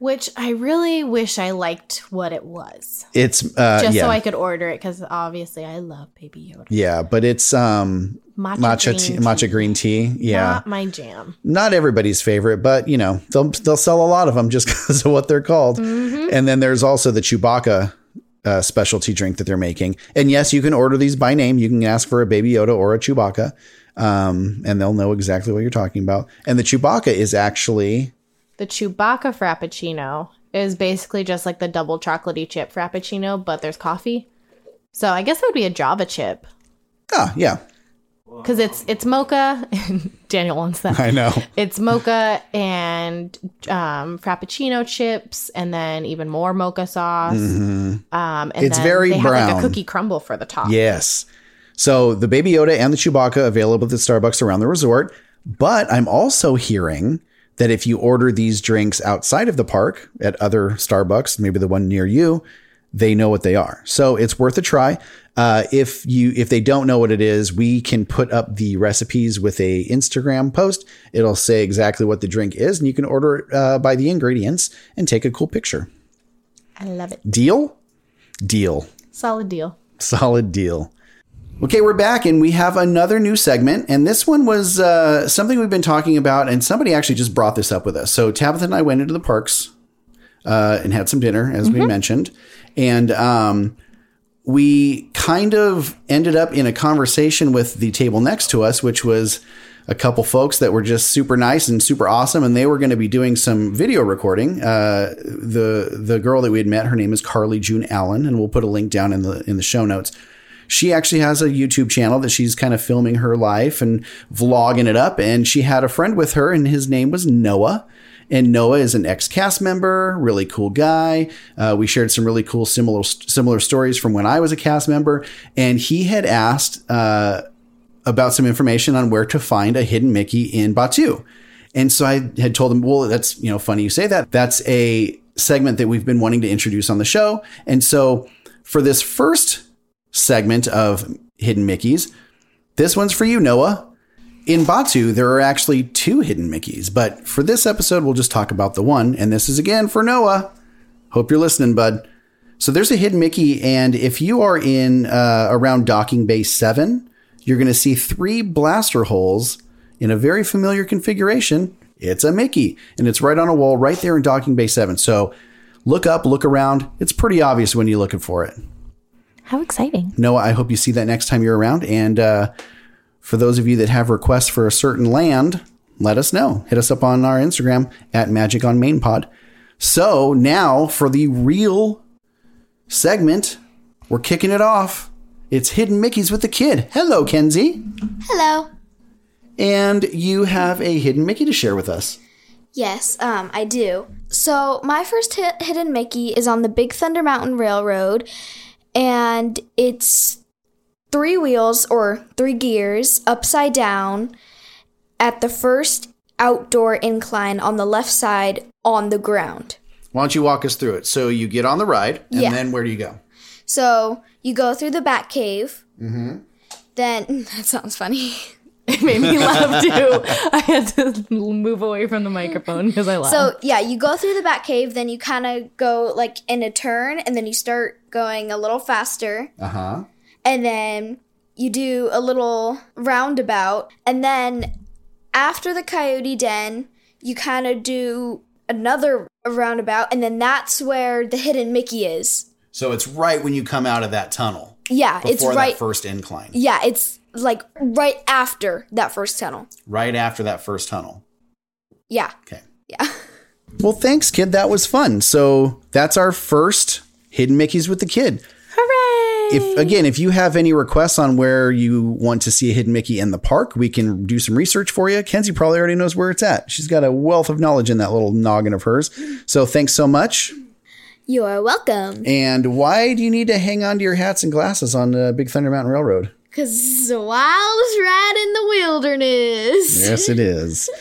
Speaker 5: Which I really wish I liked what it was.
Speaker 1: It's uh,
Speaker 5: Just
Speaker 1: yeah,
Speaker 5: so I could order it because obviously I love Baby Yoda.
Speaker 1: yeah, but it's um,
Speaker 4: Matcha,
Speaker 1: matcha
Speaker 4: green
Speaker 1: tea,
Speaker 4: tea.
Speaker 1: matcha green tea. Yeah,
Speaker 4: Not my jam.
Speaker 1: not everybody's favorite, but you know they'll they'll sell a lot of them just because of what they're called. And then there's also the Chewbacca uh, specialty drink that they're making. And yes, you can order these by name. You can ask for a Baby Yoda or a Chewbacca, um, and they'll know exactly what you're talking about. And the Chewbacca is actually
Speaker 4: The Chewbacca Frappuccino is basically just like the double chocolatey chip Frappuccino, but there's coffee. So I guess it would be a Java chip
Speaker 1: ah yeah,
Speaker 4: because it's it's mocha. And Daniel wants that.
Speaker 1: I know.
Speaker 4: It's mocha and um, Frappuccino chips, and then even more mocha sauce. Um, and
Speaker 1: Mm-hmm. It's
Speaker 4: then
Speaker 1: very
Speaker 4: they have like
Speaker 1: brown.
Speaker 4: a cookie crumble for the top.
Speaker 1: Yes. So the Baby Yoda and the Chewbacca available at the Starbucks around the resort. But I'm also hearing that if you order these drinks outside of the park at other Starbucks, maybe the one near you, they know what they are. So it's worth a try. Uh, if you if they don't know what it is, we can put up the recipes with a Instagram post. It'll say exactly what the drink is, and you can order it uh, by the ingredients and take a cool picture.
Speaker 4: I love it.
Speaker 1: Deal? Deal.
Speaker 4: Solid deal.
Speaker 1: Solid deal. Okay, we're back and we have another new segment. And this one was uh, something we've been talking about, and somebody actually just brought this up with us. So Tabitha and I went into the parks uh, and had some dinner, as we mentioned. And um, we kind of ended up in a conversation with the table next to us, which was a couple folks that were just super nice and super awesome, and they were going to be doing some video recording. Uh, the the girl that we had met, her name is Carly June Allen, and we'll put a link down in the in the show notes. She actually has a YouTube channel that she's kind of filming her life and vlogging it up, and she had a friend with her, and his name was Noah. And Noah is an ex cast member, really cool guy. Uh, we shared some really cool similar similar stories from when I was a cast member, and he had asked uh, about some information on where to find a hidden Mickey in Batuu. And so I had told him, well, that's, you know, funny you say that. That's a segment that we've been wanting to introduce on the show. And so for this first segment of Hidden Mickeys, this one's for you, Noah. In Batuu, there are actually two hidden Mickeys, but for this episode, we'll just talk about the one. And this is again for Noah. Hope you're listening, bud. So there's a hidden Mickey, and if you are in uh, around Docking Bay 7, you're going to see three blaster holes in a very familiar configuration. It's a Mickey, and it's right on a wall right there in Docking Bay 7. So look up, look around. It's pretty obvious when you're looking for it.
Speaker 4: How exciting.
Speaker 1: Noah, I hope you see that next time you're around. And uh, for those of you that have requests for a certain land, let us know. Hit us up on our Instagram at Magic on Main Pod. So now for the real segment, we're kicking it off. It's Hidden Mickeys with the Kid. Hello, Kenzie.
Speaker 6: Hello.
Speaker 1: And you have a hidden Mickey to share with us.
Speaker 6: Yes, um, I do. So my first hit, hidden Mickey is on the Big Thunder Mountain Railroad, and it's three wheels or three gears upside down at the first outdoor incline on the left side on the ground.
Speaker 1: Why don't you walk us through it? So you get on the ride, and
Speaker 6: Yeah.
Speaker 1: then where do you go?
Speaker 6: So you go through the Bat Cave. Mm-hmm. Then that sounds funny.
Speaker 4: It made me laugh too. I had to move away from the microphone because I laughed.
Speaker 6: So yeah, you go through the Bat Cave, then you kind of go like in a turn, and then you start going a little faster.
Speaker 1: Uh huh.
Speaker 6: And then you do a little roundabout and then after the coyote den you kind of do another roundabout and then that's where the hidden mickey is
Speaker 1: So it's right when you come out of that tunnel
Speaker 6: yeah it's right
Speaker 1: that first incline,
Speaker 6: yeah it's like right after that first tunnel
Speaker 1: right after that first tunnel.
Speaker 6: yeah
Speaker 1: Okay.
Speaker 6: yeah
Speaker 1: Well, thanks, kid. That was fun. So that's our first Hidden Mickeys with the Kid. If again, if you have any requests on where you want to see a hidden Mickey in the park, we can do some research for you. Kenzie probably already knows where it's at. She's got a wealth of knowledge in that little noggin of hers. So thanks so much.
Speaker 6: you are welcome
Speaker 1: And why do you need to hang on to your hats and glasses on the Big Thunder Mountain Railroad?
Speaker 6: because it's the wildest ride in the wilderness
Speaker 1: Yes, it is.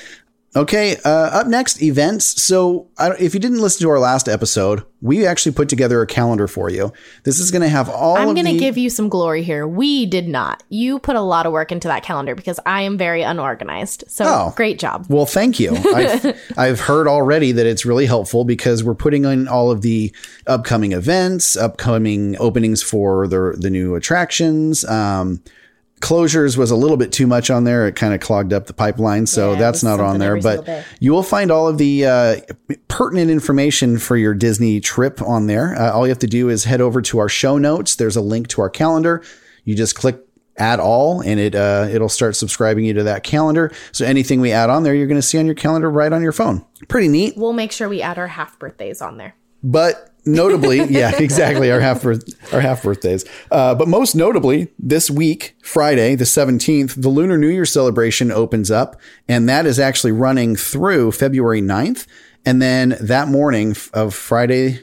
Speaker 1: Okay, uh, up next, events. So, I, if you didn't listen to our last episode, we actually put together a calendar for you. This is going to have all
Speaker 4: I'm going to
Speaker 1: the-
Speaker 4: give you some glory here. We did not. You put a lot of work into that calendar because I am very unorganized. So
Speaker 1: Oh.
Speaker 4: great job.
Speaker 1: Well, thank you. I've, I've heard already that it's really helpful because we're putting in all of the upcoming events, upcoming openings for the the new attractions, um, closures was a little bit too much on there. It kind of clogged up the pipeline, so
Speaker 4: Yeah,
Speaker 1: that's not on there. But you will find all of the uh, pertinent information for your Disney trip on there. Uh, all you have to do is head over to our show notes. There's a link to our calendar. You just click add all and it uh, it'll start subscribing you to that calendar so anything we add on there you're going to see on your calendar right on your phone pretty neat
Speaker 4: We'll make sure we add our half birthdays on there.
Speaker 1: but notably, yeah, exactly, our half birth, our half birthdays. Uh, but most notably, this week, Friday, the seventeenth, the Lunar New Year celebration opens up, and that is actually running through February 9th. and then that morning of Friday,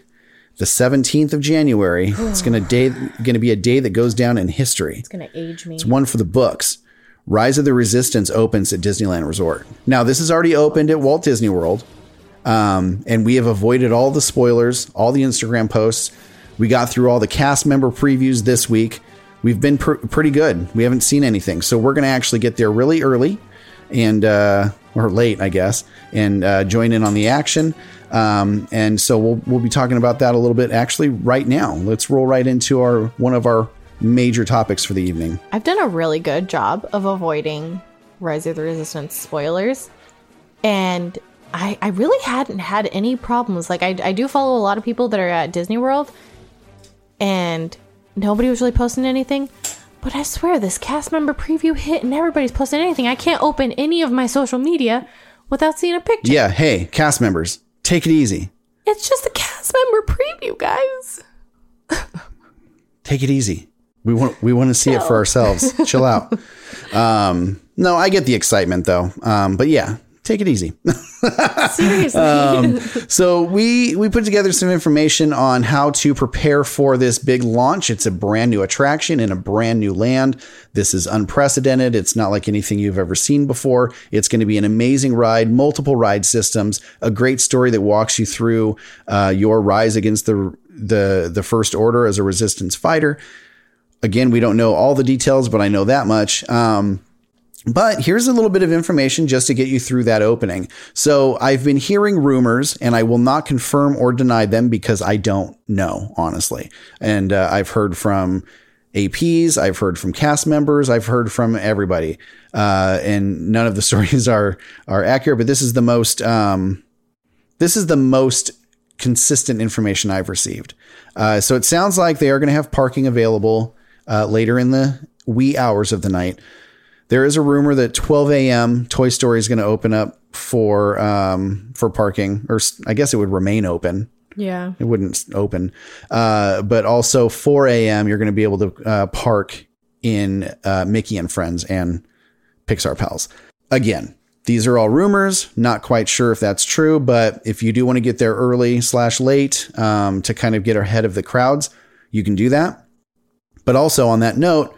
Speaker 1: the seventeenth of January, it's gonna day gonna be a day that goes down in history.
Speaker 4: It's gonna age me.
Speaker 1: It's one for the books. Rise of the Resistance opens at Disneyland Resort. Now, this has already opened at Walt Disney World, um, and we have avoided all the spoilers, all the Instagram posts. We got through all the cast member previews this week. We've been pr- pretty good. We haven't seen anything, so we're going to actually get there really early, and uh, or late, I guess, and uh, join in on the action. Um, and so we'll we'll be talking about that a little bit actually right now. Let's roll right into our one of our major topics for the evening.
Speaker 4: I've done a really good job of avoiding Rise of the Resistance spoilers. And I, I really hadn't had any problems. Like, I, I do follow a lot of people that are at Disney World, and nobody was really posting anything. But I swear, this cast member preview hit, and everybody's posting anything. I can't open any of my social media without seeing a picture.
Speaker 1: Yeah, hey, cast members, take it easy.
Speaker 4: It's just a cast member preview, guys.
Speaker 1: Take it easy. We want we want to see it for ourselves. Chill out. Um, no, I get the excitement though. Um, but yeah, take it easy.
Speaker 4: Seriously.
Speaker 1: so we we put together some information on how to prepare for this big launch. It's a brand new attraction in a brand new land. This is unprecedented. It's not like anything you've ever seen before. It's going to be an amazing ride, multiple ride systems, a great story that walks you through uh, your rise against the the the first order as a resistance fighter. Again, we don't know all the details, but I know that much. Um, but here's a little bit of information just to get you through that opening. So I've been hearing rumors, and I will not confirm or deny them because I don't know, honestly. And uh, I've heard from APs, I've heard from cast members, I've heard from everybody, uh, and none of the stories are are accurate. But this is the most um, this is the most consistent information I've received. Uh, so it sounds like they are going to have parking available uh, later in the wee hours of the night. There is a rumor that 12 a.m. Toy Story is going to open up for um, for parking, or I guess it would remain open.
Speaker 4: yeah.
Speaker 1: It wouldn't open, uh, but also 4 a.m. You're going to be able to uh, park in uh, Mickey and Friends and Pixar Pals. Again, these are all rumors. Not quite sure if that's true, but if you do want to get there early slash late um, to kind of get ahead of the crowds, you can do that. But also on that note,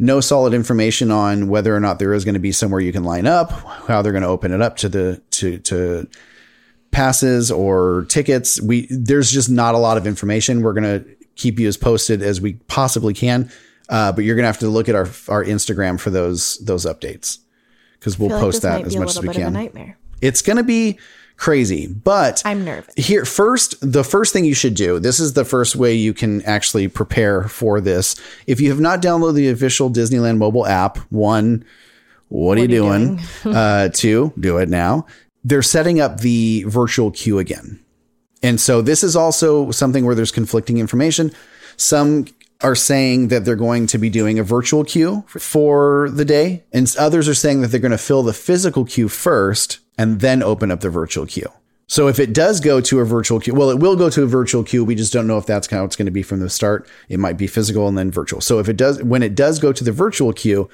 Speaker 1: no solid information on whether or not there is going to be somewhere you can line up, how they're going to open it up to the to to passes or tickets. We there's just not a lot of information. We're going to keep you as posted as we possibly can, uh, but you're going to have to look at our our Instagram for those those updates because we'll
Speaker 4: feel like
Speaker 1: post that as much as we
Speaker 4: bit of a
Speaker 1: can.
Speaker 4: nightmare.
Speaker 1: It's going to be crazy, but
Speaker 4: I'm nervous.
Speaker 1: here first the first thing you should do this is the first way you can actually prepare for this. If you have not downloaded the official disneyland mobile app one what, are you doing, uh, two do it now. They're setting up the virtual queue again. And so this is also something where there's conflicting information. Some are saying that they're going to be doing a virtual queue for the day and others are saying that they're going to fill the physical queue first and then open up the virtual queue so if it does go to a virtual queue, well, it will go to a virtual queue. We just don't know if that's how it's going to be from the start. It might be physical and then virtual. So if it does, when it does go to the virtual queue,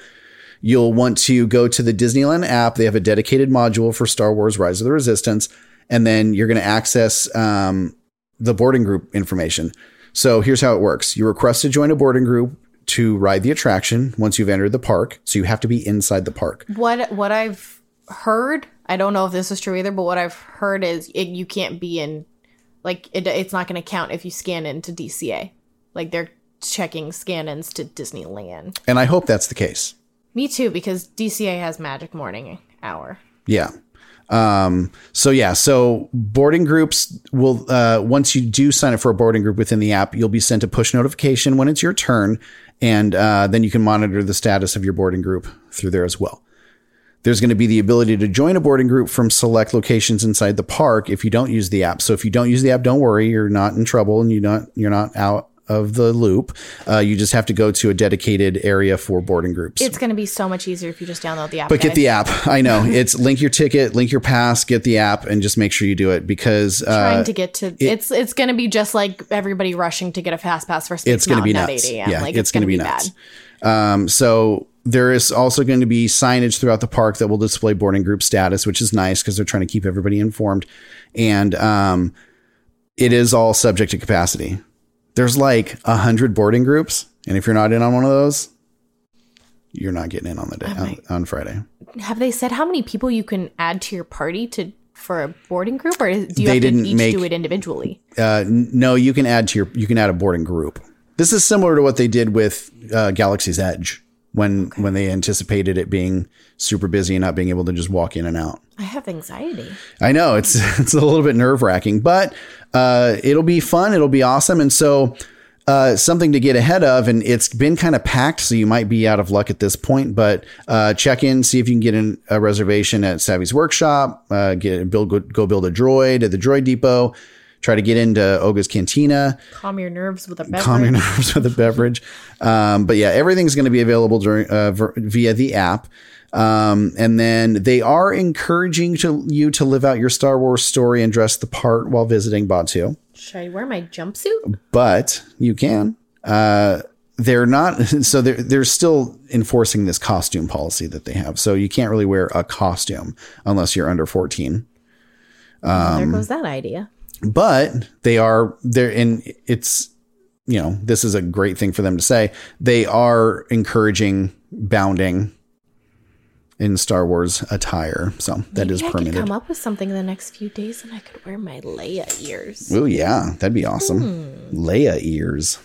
Speaker 1: you'll want to go to the Disneyland app. They have a dedicated module for Star Wars Rise of the Resistance. And then you're going to access um, the boarding group information. So here's how it works. You request to join a boarding group to ride the attraction once you've entered the park. So you have to be inside the park.
Speaker 4: what what I've heard, I don't know if this is true either, but what I've heard is it, you can't be in like it, it's not going to count if you scan into DCA. Like they're checking scan-ins to Disneyland.
Speaker 1: And I hope that's the case.
Speaker 4: Me too, because DCA has Magic Morning Hour.
Speaker 1: Yeah. Um, so yeah, so boarding groups will uh, once you do sign up for a boarding group within the app, you'll be sent a push notification when it's your turn, and uh, then you can monitor the status of your boarding group through there as well. There's going to be the ability to join a boarding group from select locations inside the park if you don't use the app. So if you don't use the app, don't worry, you're not in trouble and you're not you're not out of the loop. Uh, you just have to go to a dedicated area for boarding groups.
Speaker 4: It's going to be so much easier if you just download the app.
Speaker 1: But get the app. I know it's link your ticket, link your pass, get the app, and just make sure you do it because
Speaker 4: trying
Speaker 1: uh,
Speaker 4: to get to it's it's going to be just like everybody rushing to get a fast pass for Space
Speaker 1: it's going to be nuts.
Speaker 4: at 8 a.m.
Speaker 1: Yeah,
Speaker 4: like
Speaker 1: it's, going to be
Speaker 4: gonna
Speaker 1: nuts. Um, so there is also going to be signage throughout the park that will display boarding group status, which is nice because they're trying to keep everybody informed. And um, it is all subject to capacity. There's like a hundred boarding groups, and if you're not in on one of those, you're not getting in on the day on, on Friday.
Speaker 4: Have they said how many people you can add to your party to for a boarding group, or do you
Speaker 1: They
Speaker 4: have
Speaker 1: didn't
Speaker 4: to each
Speaker 1: make-
Speaker 4: do it individually?
Speaker 1: Uh, no, you can add to your you can add a boarding group. This is similar to what they did with uh, Galaxy's Edge when when they anticipated it being super busy and not being able to just walk in and out.
Speaker 4: I have anxiety.
Speaker 1: I know it's it's a little bit nerve wracking, but uh, it'll be fun. It'll be awesome, and so uh, something to get ahead of. And it's been kind of packed, so you might be out of luck at this point. But uh, check in, see if you can get in a reservation at Savi's workshop. Uh, get build go, go build a droid at the Droid Depot. Try to get into Oga's Cantina
Speaker 4: Calm your nerves with a beverage.
Speaker 1: calm your nerves with a beverage. Um, but yeah, everything's going to be available during uh, via the app. Um, and then they are encouraging to you to live out your Star Wars story and dress the part while visiting Batuu,
Speaker 4: Should I wear my jumpsuit?
Speaker 1: but you can. Uh, they're not so they're they're still enforcing this costume policy that they have. So you can't really wear a costume unless you're under 14.
Speaker 4: there goes that idea.
Speaker 1: but they are there and it's you know this is a great thing for them to say they are encouraging bounding in Star Wars attire. So that is
Speaker 4: Maybe I could come up with something in the next few days, and I could wear my Leia ears.
Speaker 1: oh yeah. That'd be awesome.
Speaker 4: Hmm.
Speaker 1: Leia ears.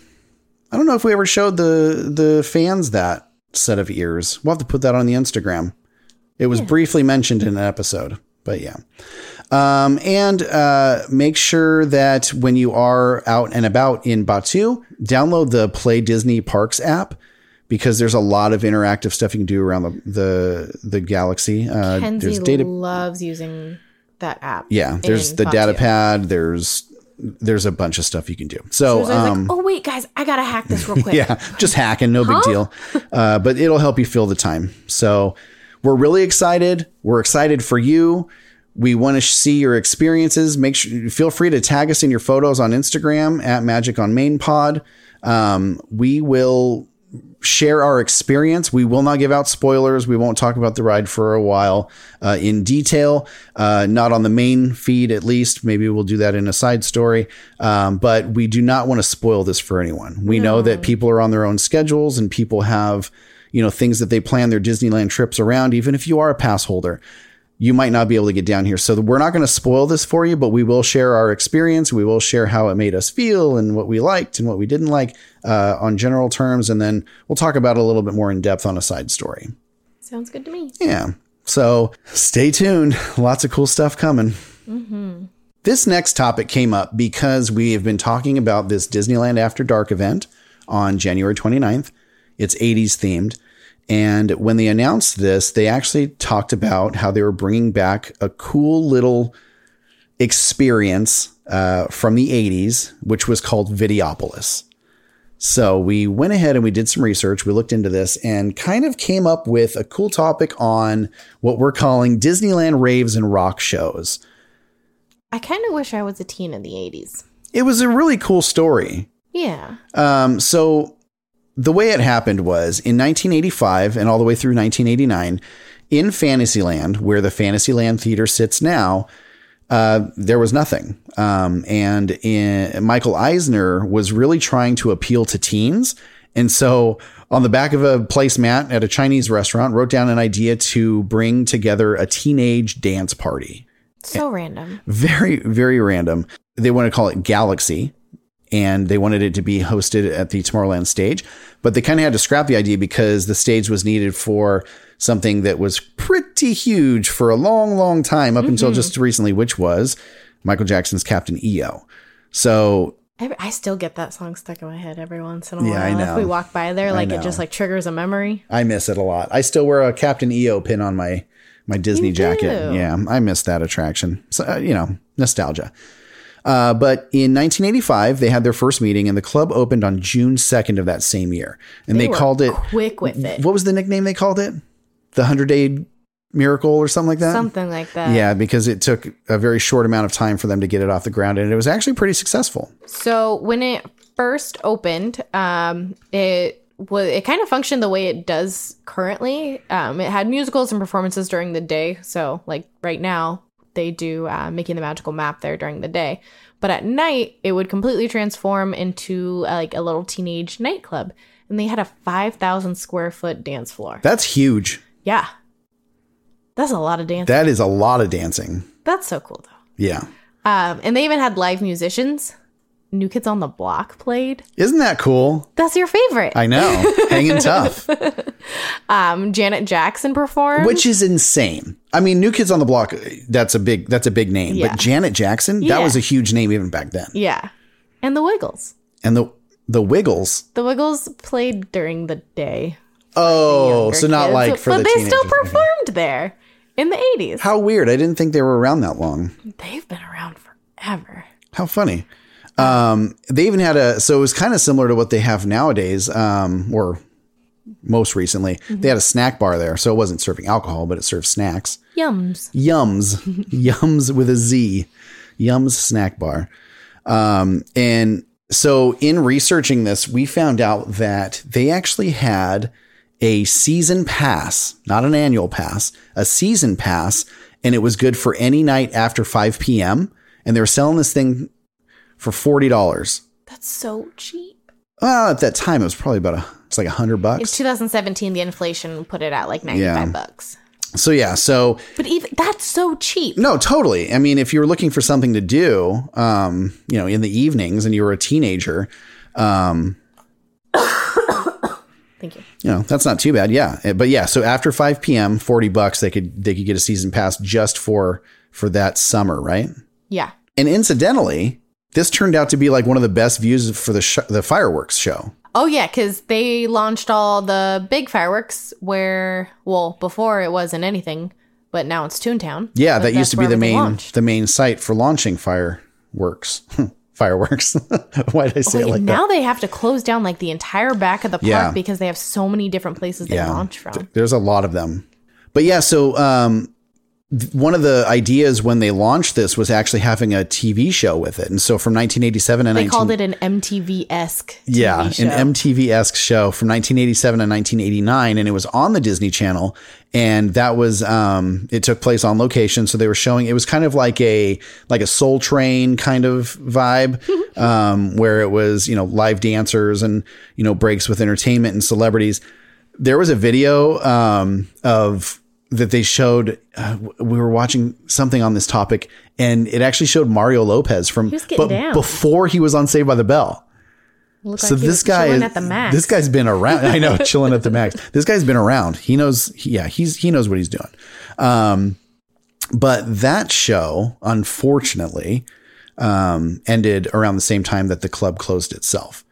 Speaker 1: I don't know if we ever showed the the fans that set of ears. We'll have to put that on the Instagram. It was briefly mentioned in an episode but yeah. Um, and uh, make sure that when you are out and about in Batuu, download the Play Disney Parks app because there's a lot of interactive stuff you can do around the the, the galaxy. Uh,
Speaker 4: Kenzie
Speaker 1: there's data,
Speaker 4: loves using that app.
Speaker 1: yeah. There's the data pad. There's there's a bunch of stuff you can do. So
Speaker 4: So
Speaker 1: um,
Speaker 4: like, oh wait, guys, I gotta hack this real quick.
Speaker 1: yeah, just hacking, no big deal. Uh, but it'll help you fill the time. So we're really excited. We're excited for you. We want to see your experiences. Make sure feel free to tag us in your photos on Instagram at Magic on Main Pod. Um, we will share our experience. We will not give out spoilers. We won't talk about the ride for a while uh, in detail, uh, not on the main feed at least. Maybe we'll do that in a side story. Um, but we do not want to spoil this for anyone. We know that people are on their own schedules and people have, you know, things that they plan their Disneyland trips around. Even if you are a pass holder, you might not be able to get down here. So we're not going to spoil this for you, but we will share our experience. We will share how it made us feel and what we liked and what we didn't like uh, on general terms. And then we'll talk about it a little bit more in depth on a side story.
Speaker 4: Sounds good to me.
Speaker 1: Yeah. So stay tuned. Lots of cool stuff coming. This next topic came up because we have been talking about this Disneyland After Dark event on January 29th. It's 80s themed. And when they announced this, they actually talked about how they were bringing back a cool little experience uh, from the 80s, which was called Videopolis. So we went ahead and we did some research. We looked into this and kind of came up with a cool topic on what we're calling Disneyland raves and rock shows.
Speaker 4: I kind of wish I was a teen in the 80s.
Speaker 1: It was a really cool story.
Speaker 4: Yeah.
Speaker 1: Um, so the way it happened was in 1985 and all the way through 1989 in Fantasyland, where the Fantasyland Theater sits now, uh, there was nothing. Um, and in, Michael Eisner was really trying to appeal to teens. And so on the back of a placemat at a Chinese restaurant, wrote down an idea to bring together a teenage dance party
Speaker 4: So random.
Speaker 1: very very random they want to call it galaxy and they wanted it to be hosted at the Tomorrowland stage. But they kind of had to scrap the idea because the stage was needed for something that was pretty huge for a long, long time up until just recently, which was Michael Jackson's Captain EO. So
Speaker 4: I, still get that song stuck in my head every once in a while. Yeah.
Speaker 1: I know.
Speaker 4: If we walk by there, like it just like triggers a memory.
Speaker 1: I miss it a lot. I still wear a Captain EO pin on my my Disney
Speaker 4: You
Speaker 1: jacket.
Speaker 4: do.
Speaker 1: Yeah, I miss that attraction. So uh, you know, nostalgia. Uh, but in 1985, they had their first meeting, and the club opened on June 2nd of that same year. And they,
Speaker 4: were
Speaker 1: called it
Speaker 4: quick with it.
Speaker 1: what was the nickname they called it? The Hundred Day Miracle or something like that.
Speaker 4: Something like that.
Speaker 1: Yeah, because it took a very short amount of time for them to get it off the ground, and it was actually pretty successful.
Speaker 4: So when it first opened, um, it was it kind of functioned the way it does currently. Um, it had musicals and performances during the day. So like right now, they do uh, making the magical map there during the day. But at night, it would completely transform into uh, like a little teenage nightclub, and they had a five thousand square foot dance floor.
Speaker 1: That's huge.
Speaker 4: yeah, that's a lot of dance.
Speaker 1: That is a lot of dancing.
Speaker 4: that's so cool though.
Speaker 1: Yeah.
Speaker 4: Um, and they even had live musicians. New Kids on the Block played.
Speaker 1: Isn't that cool?
Speaker 4: That's your favorite.
Speaker 1: I know. Hanging tough.
Speaker 4: um, Janet Jackson performed.
Speaker 1: Which is insane. I mean, New Kids on the Block, that's a big that's a big name.
Speaker 4: Yeah.
Speaker 1: But Janet Jackson, that
Speaker 4: Yeah.
Speaker 1: was a huge name even back then.
Speaker 4: yeah, and the Wiggles.
Speaker 1: And the the Wiggles.
Speaker 4: The Wiggles played during the day.
Speaker 1: Oh, so not
Speaker 4: kids,
Speaker 1: like for
Speaker 4: but
Speaker 1: the
Speaker 4: they still
Speaker 1: teenagers.
Speaker 4: Performed there in the eighties.
Speaker 1: How weird. I didn't think they were around that long.
Speaker 4: They've been around forever.
Speaker 1: How funny. Um, they even had a so it was kind of similar to what they have nowadays, um, or most recently. They had a snack bar there, so it wasn't serving alcohol, but it served snacks.
Speaker 4: Yums.
Speaker 1: Yums, Yums with a Z, Yums snack bar. Um, and so in researching this, we found out that they actually had a season pass, not an annual pass, a season pass, and it was good for any night after 5 p.m. And they were selling this thing for forty dollars.
Speaker 4: That's so cheap.
Speaker 1: Well, at that time, it was probably about a it's like a hundred bucks.
Speaker 4: It's 2017. The inflation put it at like 95
Speaker 1: Yeah.
Speaker 4: bucks.
Speaker 1: So yeah, so
Speaker 4: But even that's so cheap.
Speaker 1: No, totally. I mean, if you were looking for something to do, um, you know, in the evenings and you were a teenager, um,
Speaker 4: Thank you.
Speaker 1: you know, that's not too bad. Yeah. Uh, But yeah, so after 5 p.m., 40 bucks, they could, they could get a season pass just for, for that summer. Right.
Speaker 4: Yeah.
Speaker 1: And incidentally, this turned out to be like one of the best views for the, sh- the fireworks show.
Speaker 4: Oh yeah, because they launched all the big fireworks where, well, before it wasn't anything, but now it's Toontown.
Speaker 1: Yeah. That used to be the main,
Speaker 4: launched.
Speaker 1: the main site for launching fireworks. fireworks. Why did I say it like
Speaker 4: and
Speaker 1: that?
Speaker 4: now they have to close down like the entire back of the park
Speaker 1: Yeah.
Speaker 4: because they have so many different places they launch from.
Speaker 1: There's a lot of them. But yeah, so um, one of the ideas when they launched this was actually having a TV show with it. And so from 1987 and
Speaker 4: They
Speaker 1: 19-
Speaker 4: called it an MTV esque.
Speaker 1: yeah,
Speaker 4: show.
Speaker 1: an MTV esque show from 1987 to 1989, and it was on the Disney Channel. And that was um, it took place on location, so they were showing. It was kind of like a like a Soul Train kind of vibe, um, where it was you know live dancers and you know breaks with entertainment and celebrities. There was a video um, of that they showed. Uh, we were watching something on this topic, and it actually showed Mario Lopez from but
Speaker 4: down.
Speaker 1: before he was on Saved by the Bell.
Speaker 4: Looked
Speaker 1: So
Speaker 4: like
Speaker 1: this guy is,
Speaker 4: at the max.
Speaker 1: this guy's been around. I know, chilling at the max. This guy's been around. He knows. Yeah, he's he knows what he's doing. Um, but that show, unfortunately, um, ended around the same time that the club closed itself.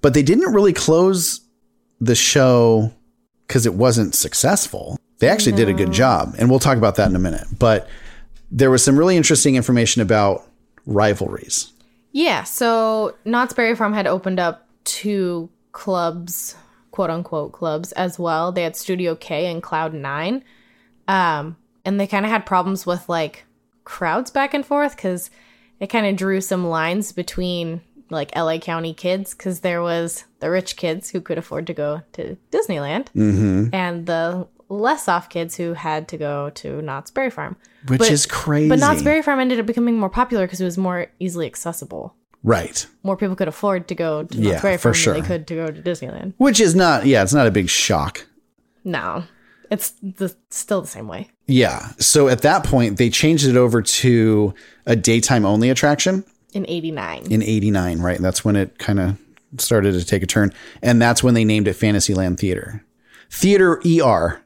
Speaker 1: But they didn't really close the show because it wasn't successful. They actually did a good job, and we'll talk about that in a minute. But there was some really interesting information about rivalries.
Speaker 4: Yeah, so Knott's Berry Farm had opened up two clubs, quote unquote clubs as well. They had Studio K and Cloud Nine. Um, and they kind of had problems with like crowds back and forth because it kind of drew some lines between like LA County kids because there was the rich kids who could afford to go to Disneyland and the less off kids who had to go to Knott's Berry Farm.
Speaker 1: Which
Speaker 4: But-
Speaker 1: is crazy.
Speaker 4: But Knott's Berry Farm ended up becoming more popular because it was more easily accessible
Speaker 1: right.
Speaker 4: more people could afford to go to
Speaker 1: Yeah,
Speaker 4: Knott's Berry
Speaker 1: for
Speaker 4: Farm
Speaker 1: sure.
Speaker 4: than they could to go to Disneyland.
Speaker 1: Which is not, yeah, it's not a big shock.
Speaker 4: No, it's the, still the same way.
Speaker 1: Yeah. So at that point, they changed it over to a daytime only attraction.
Speaker 4: In 89.
Speaker 1: in 89, right? That's when it kind of started to take a turn. And that's when they named it Fantasyland Theater. Theater ER,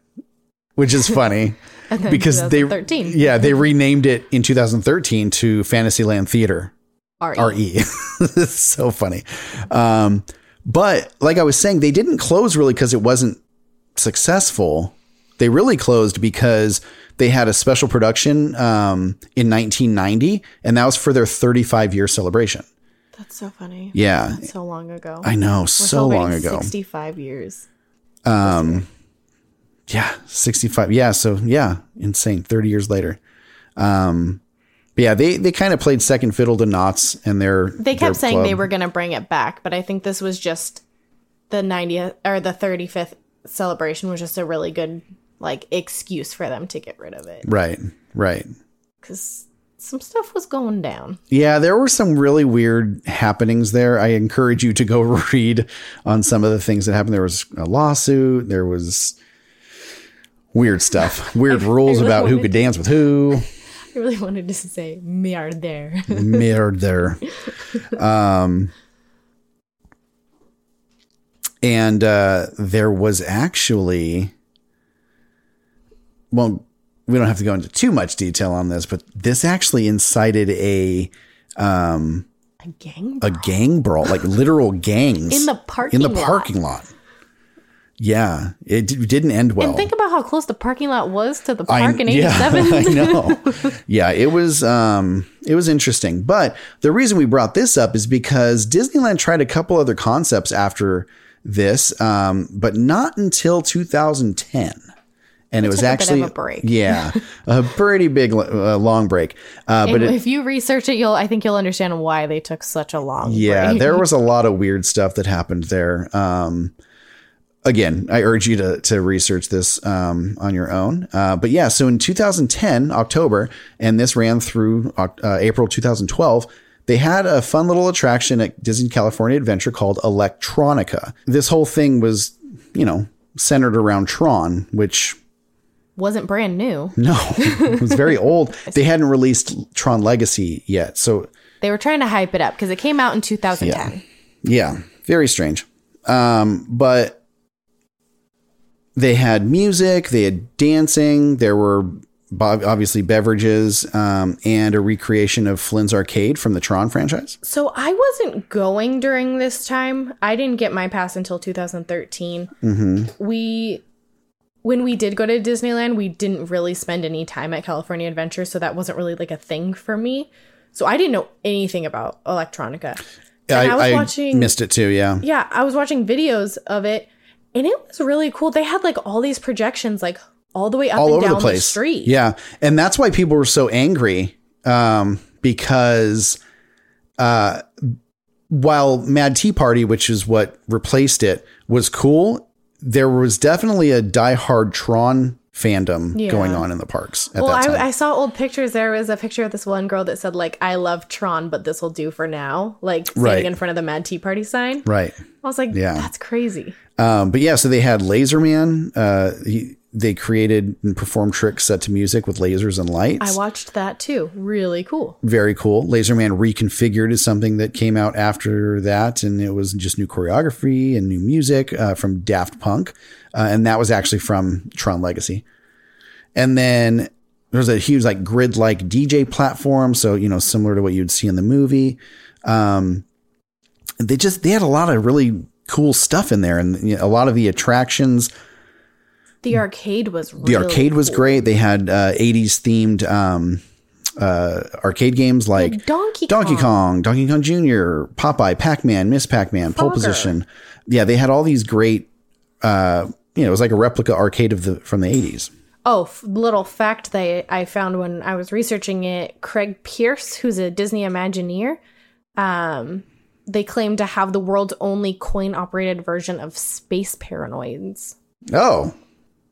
Speaker 1: which is funny because they
Speaker 4: 2013.
Speaker 1: yeah, they renamed it in 2013 to Fantasyland Theater.
Speaker 4: RE.
Speaker 1: RE. it's so funny. Um, but like I was saying, they didn't close really because it wasn't successful. They really closed because they had a special production um, in 1990, and that was for their 35 year celebration.
Speaker 4: That's so funny.
Speaker 1: Yeah,
Speaker 4: So long ago.
Speaker 1: I know,
Speaker 4: We're
Speaker 1: so long ago.
Speaker 4: 65 years.
Speaker 1: Yeah, 65. Yeah, so yeah, insane. 30 years later. Um, but yeah, they they kind of played second fiddle to Knots and their
Speaker 4: They kept saying they were going to bring it back, but I think this was just the 90th or the 35th celebration was just a really good like excuse for them to get rid of it
Speaker 1: right, right.
Speaker 4: cuz some stuff was going down.
Speaker 1: Yeah, there were some really weird happenings there. I encourage you to go read on some of the things that happened. There was a lawsuit. There was weird stuff, weird rules
Speaker 4: really
Speaker 1: about who could dance with who.
Speaker 4: I really wanted to say there.
Speaker 1: Murder. Um, and uh, there was actually, well, we don't have to go into too much detail on this, but this actually incited a
Speaker 4: a gang
Speaker 1: a gang brawl, like literal gangs
Speaker 4: In the parking
Speaker 1: in the
Speaker 4: lot.
Speaker 1: parking lot. Yeah, it didn't end well.
Speaker 4: And think about how close the parking lot was to the
Speaker 1: I-
Speaker 4: park in
Speaker 1: yeah,
Speaker 4: 87.
Speaker 1: I know. yeah, it was um it was interesting. But the reason we brought this up is because Disneyland tried a couple other concepts after this, um, but not until 2010. And it was
Speaker 4: bit of
Speaker 1: actually
Speaker 4: a break.
Speaker 1: yeah, a pretty big uh, long break. Uh, but it,
Speaker 4: if you research it, you'll I think you'll understand why they took such a long
Speaker 1: yeah,
Speaker 4: break.
Speaker 1: there was a lot of weird stuff that happened there. Um, again, I urge you to to research this um, on your own. Uh, but yeah, so in 2010 October, and this ran through uh, April 2012. They had a fun little attraction at Disney California Adventure called Electronica. This whole thing was, you know, centered around Tron, which
Speaker 4: wasn't brand new.
Speaker 1: no, it was very old. They hadn't released Tron Legacy yet, so
Speaker 4: They were trying to hype it up because it came out in 2010.
Speaker 1: Yeah, very strange. Um, but they had music, they had dancing, there were obviously beverages, um, and a recreation of Flynn's Arcade from the Tron franchise.
Speaker 4: So I wasn't going during this time. I didn't get my pass until 2013.
Speaker 1: Mm-hmm.
Speaker 4: We when we did go to Disneyland, we didn't really spend any time at California Adventure, so that wasn't really like a thing for me. So I didn't know anything about electronica.
Speaker 1: I,
Speaker 4: I was
Speaker 1: I
Speaker 4: watching
Speaker 1: missed it too. Yeah,
Speaker 4: yeah, I was watching videos of it and it was really cool. They had like all these projections like all the way up
Speaker 1: all
Speaker 4: and
Speaker 1: over
Speaker 4: down
Speaker 1: the place.
Speaker 4: street.
Speaker 1: Yeah, and that's why people were so angry um, because uh, while Mad Tea Party, which is what replaced it, was cool, there was definitely a diehard Tron fandom
Speaker 4: Yeah.
Speaker 1: going on in the parks at
Speaker 4: Well,
Speaker 1: that time.
Speaker 4: I, I saw old pictures. There was a picture of this one girl that said like "I love Tron, but this will do for now." Like standing
Speaker 1: Right.
Speaker 4: in front of the Mad Tea Party sign.
Speaker 1: right.
Speaker 4: I was like,
Speaker 1: Yeah.
Speaker 4: "That's crazy."
Speaker 1: Um, but yeah, so they had Laserman. Uh, he, they created and performed tricks set to music with lasers and lights.
Speaker 4: I watched that too. Really cool.
Speaker 1: very cool. Laserman reconfigured is something that came out after that, and it was just new choreography and new music uh, from Daft Punk, uh, and that was actually from Tron Legacy. And then there was a huge like grid-like DJ platform, so you know similar to what you'd see in the movie. Um, they just they had a lot of really cool stuff in there, and you know, a lot of the attractions.
Speaker 4: The arcade was
Speaker 1: The arcade was
Speaker 4: cool.
Speaker 1: great. They had uh, 80s themed um, uh, arcade games like
Speaker 4: Donkey
Speaker 1: Donkey
Speaker 4: Kong.
Speaker 1: Kong, Donkey Kong Jr., Popeye, Pac Man, Miss Pac Man, Pole Position. Yeah, they had all these great. Uh, you know, it was like a replica arcade of the from the 80s.
Speaker 4: Oh, f- little fact that I found when I was researching it: Craig Pierce, who's a Disney Imagineer, um, they claim to have the world's only coin-operated version of Space Paranoids.
Speaker 1: Oh,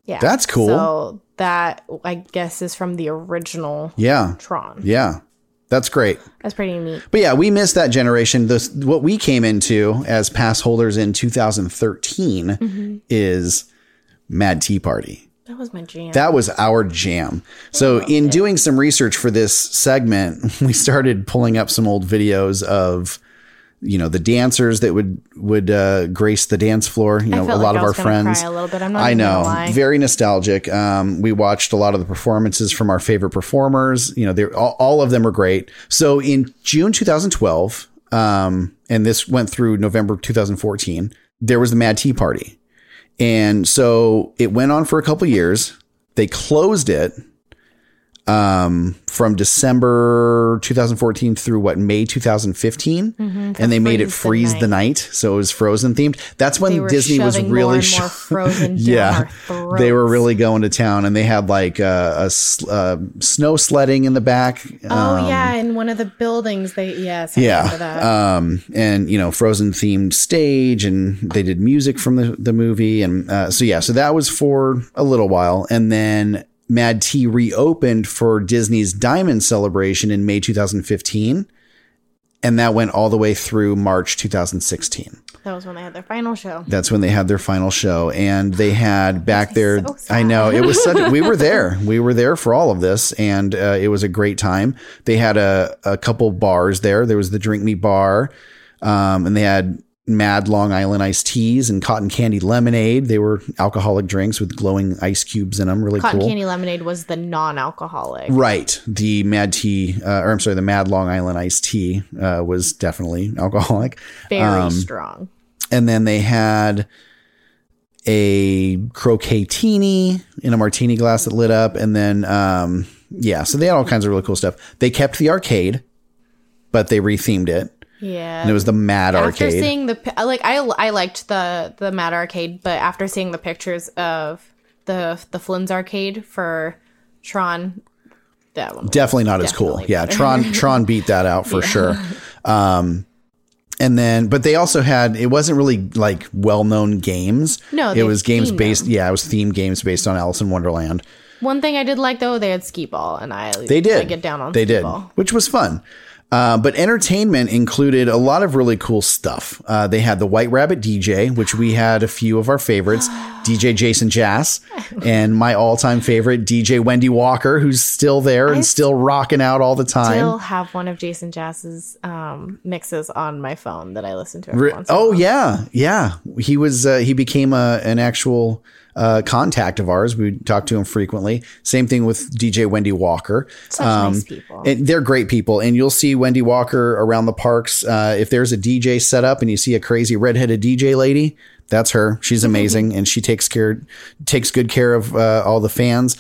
Speaker 4: Yeah,
Speaker 1: That's cool.
Speaker 4: So that I guess is from the original
Speaker 1: yeah,
Speaker 4: Tron.
Speaker 1: yeah, that's great.
Speaker 4: That's pretty neat.
Speaker 1: But yeah, we missed that generation. This what we came into as pass holders in 2013
Speaker 4: Mm-hmm.
Speaker 1: is Mad Tea Party.
Speaker 4: That was my jam.
Speaker 1: That was our jam. So, in doing some research for this segment, we started pulling up some old videos of, you know, the dancers that would would uh, grace the dance floor. You know, a
Speaker 4: felt
Speaker 1: lot
Speaker 4: like
Speaker 1: of
Speaker 4: I
Speaker 1: our friends.
Speaker 4: a little bit. I'm not
Speaker 1: I know, very nostalgic. Um, we watched a lot of the performances from our favorite performers. You know, they all, all of them were great. So, in June 2012, um, and this went through November 2014, there was the Mad Tea Party. And so it went on for a couple years. They closed it um, from December 2014 through what May 2015, and they made it
Speaker 4: freeze the
Speaker 1: freeze the night. so it was Frozen themed. That's when Disney was really sho-
Speaker 4: more Frozen
Speaker 1: yeah, they were really going to town, and they had like uh, a s- uh, snow sledding in the back.
Speaker 4: Oh yeah, in one of the buildings. They yes. I
Speaker 1: Yeah.
Speaker 4: that.
Speaker 1: Um, and you know, Frozen themed stage and they did music from the, the movie. And, uh, so yeah, so that was for a little while. And then Mad Tea reopened for Disney's Diamond celebration in May 2015. And that went all the way through March 2016.
Speaker 4: that was when they had their final show.
Speaker 1: That's when they had their final show, and they had back there.
Speaker 4: so.
Speaker 1: I know it was such. we were there. We were there for all of this, and uh, it was a great time. They had a a couple bars there. There was the Drink Me Bar, um, and they had Mad Long Island iced teas and cotton candy lemonade. They were alcoholic drinks with glowing ice cubes in them. Really
Speaker 4: Cotton
Speaker 1: cool.
Speaker 4: candy lemonade was the non-alcoholic.
Speaker 1: Right. The Mad Tea, uh, or I'm sorry, the Mad Long Island iced tea uh, was definitely alcoholic.
Speaker 4: Very
Speaker 1: Um,
Speaker 4: strong.
Speaker 1: and then they had a croquet teeny in a martini glass that lit up and then um yeah so they had all kinds of really cool stuff they kept the arcade but they rethemed it
Speaker 4: Yeah.
Speaker 1: and it was the mad Arcade.
Speaker 4: after seeing the like I I liked the the Mad Arcade, but after seeing the pictures of the the Flynn's arcade for Tron, that one was
Speaker 1: definitely not as cool
Speaker 4: definitely
Speaker 1: yeah tron tron beat that out for sure um and then but they also had it wasn't really like well-known games
Speaker 4: No,
Speaker 1: it was games based
Speaker 4: them.
Speaker 1: yeah it was themed games based on alice in wonderland
Speaker 4: One thing I did like though, they had skee ball, and I
Speaker 1: They did.
Speaker 4: I get down on
Speaker 1: They did,
Speaker 4: ball.
Speaker 1: which was fun. Uh, but entertainment included a lot of really cool stuff. Uh, they had the White Rabbit DJ, which we had a few of our favorites, DJ Jason Jass, and my all-time favorite DJ Wendy Walker, who's still there and still rocking out all the time.
Speaker 4: I Still have one of Jason Jass's um, mixes on my phone that I listen to. Every
Speaker 1: Re-
Speaker 4: once in a
Speaker 1: oh yeah, yeah. He was uh, he became a, an actual uh, contact of ours. We talked to him frequently. Same thing with DJ Wendy Walker.
Speaker 4: Such nice people.
Speaker 1: And they're great people, and you'll see Wendy Walker around the parks. Uh, if there's a DJ set up and you see a crazy redheaded DJ lady, that's her. She's amazing, and she takes care takes good care of uh, all the fans.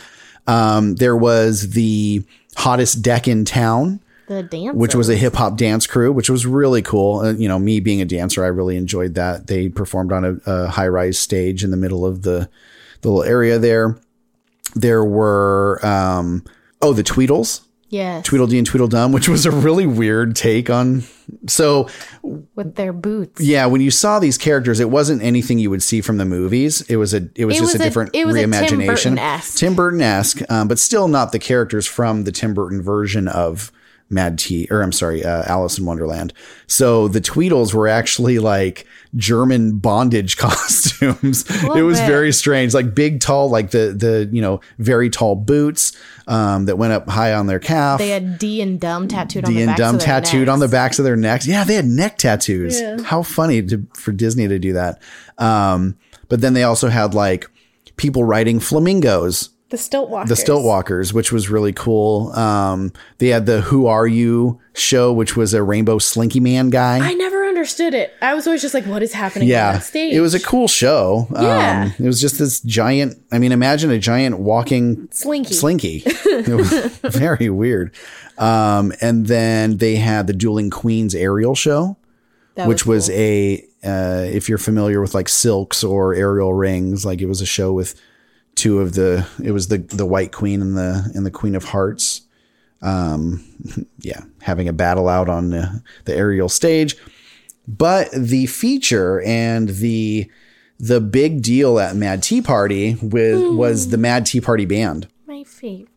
Speaker 1: Um, there was the hottest deck in town
Speaker 4: the dance,
Speaker 1: which was a hip hop dance crew, which was really cool. Uh, you know, me being a dancer, I really enjoyed that. They performed on a, a high rise stage in the middle of the, the little area there. There were, um, oh, the Tweedles,
Speaker 4: yes
Speaker 1: Tweedledee and Tweedledum, which was a really weird take on. So,
Speaker 4: with their boots.
Speaker 1: yeah, when you saw these characters, it wasn't anything you would see from the movies. It was a, it was
Speaker 4: It
Speaker 1: just
Speaker 4: was
Speaker 1: a
Speaker 4: a-
Speaker 1: different
Speaker 4: it was a Tim
Speaker 1: reimagination.
Speaker 4: Burton-esque.
Speaker 1: Tim Burton esque, um, but still not the characters from the Tim Burton version of Mad Tea, or I'm sorry, uh, Alice in Wonderland. So the Tweedles were actually like German bondage costumes. it was
Speaker 4: bit.
Speaker 1: very strange, like big, tall, like the the you know very tall boots um, that went up high on their calf.
Speaker 4: They had D and Dumb tattooed on the
Speaker 1: and
Speaker 4: backs
Speaker 1: Dumb
Speaker 4: of their
Speaker 1: tattooed on the
Speaker 4: necks.
Speaker 1: backs of their necks. Yeah, they had neck tattoos. How funny to, for Disney to do that. Um, but then they also had like people riding flamingos,
Speaker 4: The stilt walkers.
Speaker 1: the stilt walkers, which was really cool. Um, they had the Who Are You show, which was a rainbow slinky man guy.
Speaker 4: I never understood it. I was always just like, what is happening on
Speaker 1: yeah,
Speaker 4: that stage?
Speaker 1: it was a cool show.
Speaker 4: Yeah.
Speaker 1: Um, it was just this giant. I mean, imagine a giant walking
Speaker 4: slinky.
Speaker 1: slinky. it was very weird. Um, and then they had the Dueling Queens aerial show,
Speaker 4: That
Speaker 1: which was,
Speaker 4: cool.
Speaker 1: a uh, if you're familiar with like silks or aerial rings, like it was a show with two of the it was the the White Queen and the and the Queen of Hearts. Um, yeah, having a battle out on the, the aerial stage. But the feature and the the big deal at Mad Tea Party with was the Mad Tea Party band.
Speaker 4: my favorite.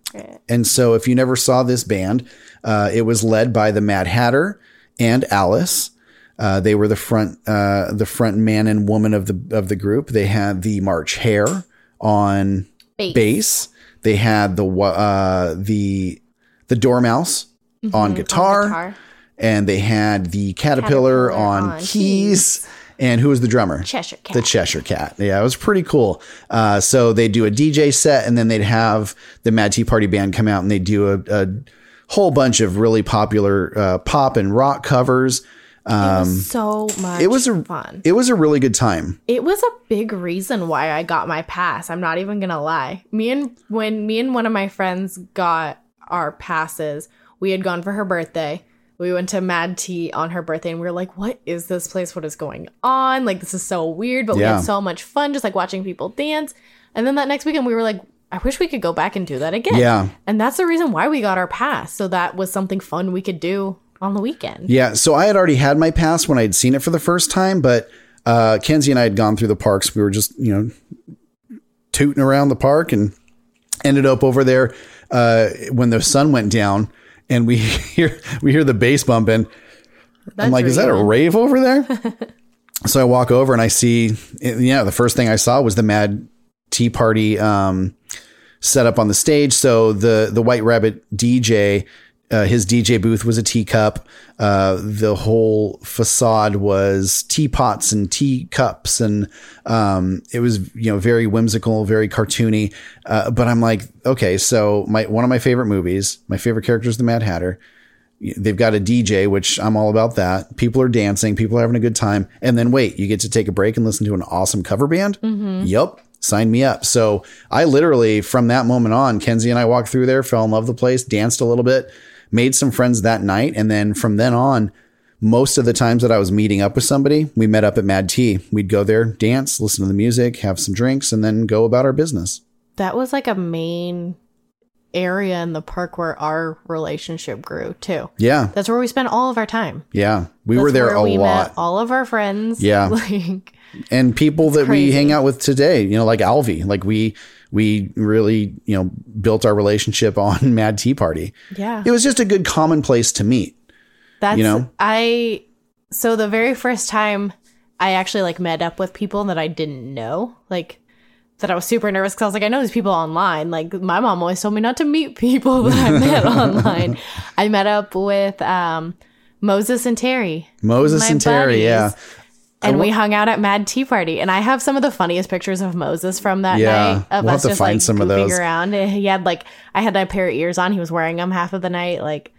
Speaker 1: And so, if you never saw this band, uh, it was led by the Mad Hatter and Alice. Uh, they were the front, uh, the front man and woman of the of the group. They had the March Hare on
Speaker 4: Bass.
Speaker 1: bass. They had the uh, the the dormouse on, guitar,
Speaker 4: Mm-hmm. guitar.
Speaker 1: and they had the caterpillar,
Speaker 4: Caterpillar
Speaker 1: on,
Speaker 4: on
Speaker 1: keys. And who was the drummer?
Speaker 4: Cheshire Cat.
Speaker 1: The Cheshire Cat. Yeah, it was pretty cool. Uh, so they do a DJ set, and then they'd have the Mad Tea Party band come out, and they'd do a, a whole bunch of really popular uh, pop and rock covers.
Speaker 4: So much
Speaker 1: Um, It was a
Speaker 4: fun.
Speaker 1: it was a really good time.
Speaker 4: It was a big reason why I got my pass. I'm not even gonna lie. Me and when me and one of my friends got our passes, we had gone for her birthday. We went to Mad Tea on her birthday and we were like, what is this place? What is going on? Like this is so weird, but we had so much fun just like watching people dance. And then that next weekend we were like, I wish we could go back and do that again.
Speaker 1: Yeah.
Speaker 4: And that's the reason why we got our pass. So that was something fun we could do on the weekend.
Speaker 1: Yeah, so I had already had my pass when I'd seen it for the first time, but uh, Kenzie and I had gone through the parks. We were just, you know, tooting around the park and ended up over there uh, when the sun went down, and we hear we hear the bass bumping. I'm
Speaker 4: That's
Speaker 1: like, is that a rave over there? so I walk over and I see, yeah, the first thing I saw was the Mad Tea Party um, set up on the stage. So the the White Rabbit DJ, uh, his DJ booth was a teacup. Uh, the whole facade was teapots and teacups, and um, it was you know very whimsical, very cartoony. Uh, but I'm like, okay, so my one of my favorite movies, my favorite character is the Mad Hatter. They've got a DJ, which I'm all about that. People are dancing, people are having a good time. And then wait, you get to take a break and listen to an awesome cover band? Yep, Sign me up. So I literally, from that moment on, Kenzie and I walked through there, fell in love with the place, danced a little bit, made some friends that night. And then from then on, most of the times that I was meeting up with somebody, we met up at Mad Tea. We'd go there, dance, listen to the music, have some drinks, and then go about our business.
Speaker 4: That was like a main area in the park where our relationship grew too.
Speaker 1: Yeah.
Speaker 4: That's where we spent all of our time.
Speaker 1: Yeah. We
Speaker 4: That's
Speaker 1: were there a
Speaker 4: we
Speaker 1: lot.
Speaker 4: Met all of our friends.
Speaker 1: Yeah.
Speaker 4: Like
Speaker 1: and people that we hang out with today, you know, like Alvi, like we we really, you know, built our relationship on Mad Tea Party.
Speaker 4: yeah.
Speaker 1: It was just a good common place to meet.
Speaker 4: That's
Speaker 1: you know?
Speaker 4: I so the very first time I actually like met up with people that I didn't know, like that I was super nervous because I was like, I know these people online. Like my mom always told me not to meet people that I met online. I met up with um Moses and Terry.
Speaker 1: Moses and Terry,
Speaker 4: buddies.
Speaker 1: yeah.
Speaker 4: And we hung out at Mad Tea Party, and I have some of the funniest pictures of Moses from that
Speaker 1: Yeah,
Speaker 4: night of
Speaker 1: we'll have
Speaker 4: us
Speaker 1: to
Speaker 4: just
Speaker 1: find
Speaker 4: like
Speaker 1: some of
Speaker 4: goofing
Speaker 1: those.
Speaker 4: around. He had like I had a pair of ears on. He was wearing them half of the night. Like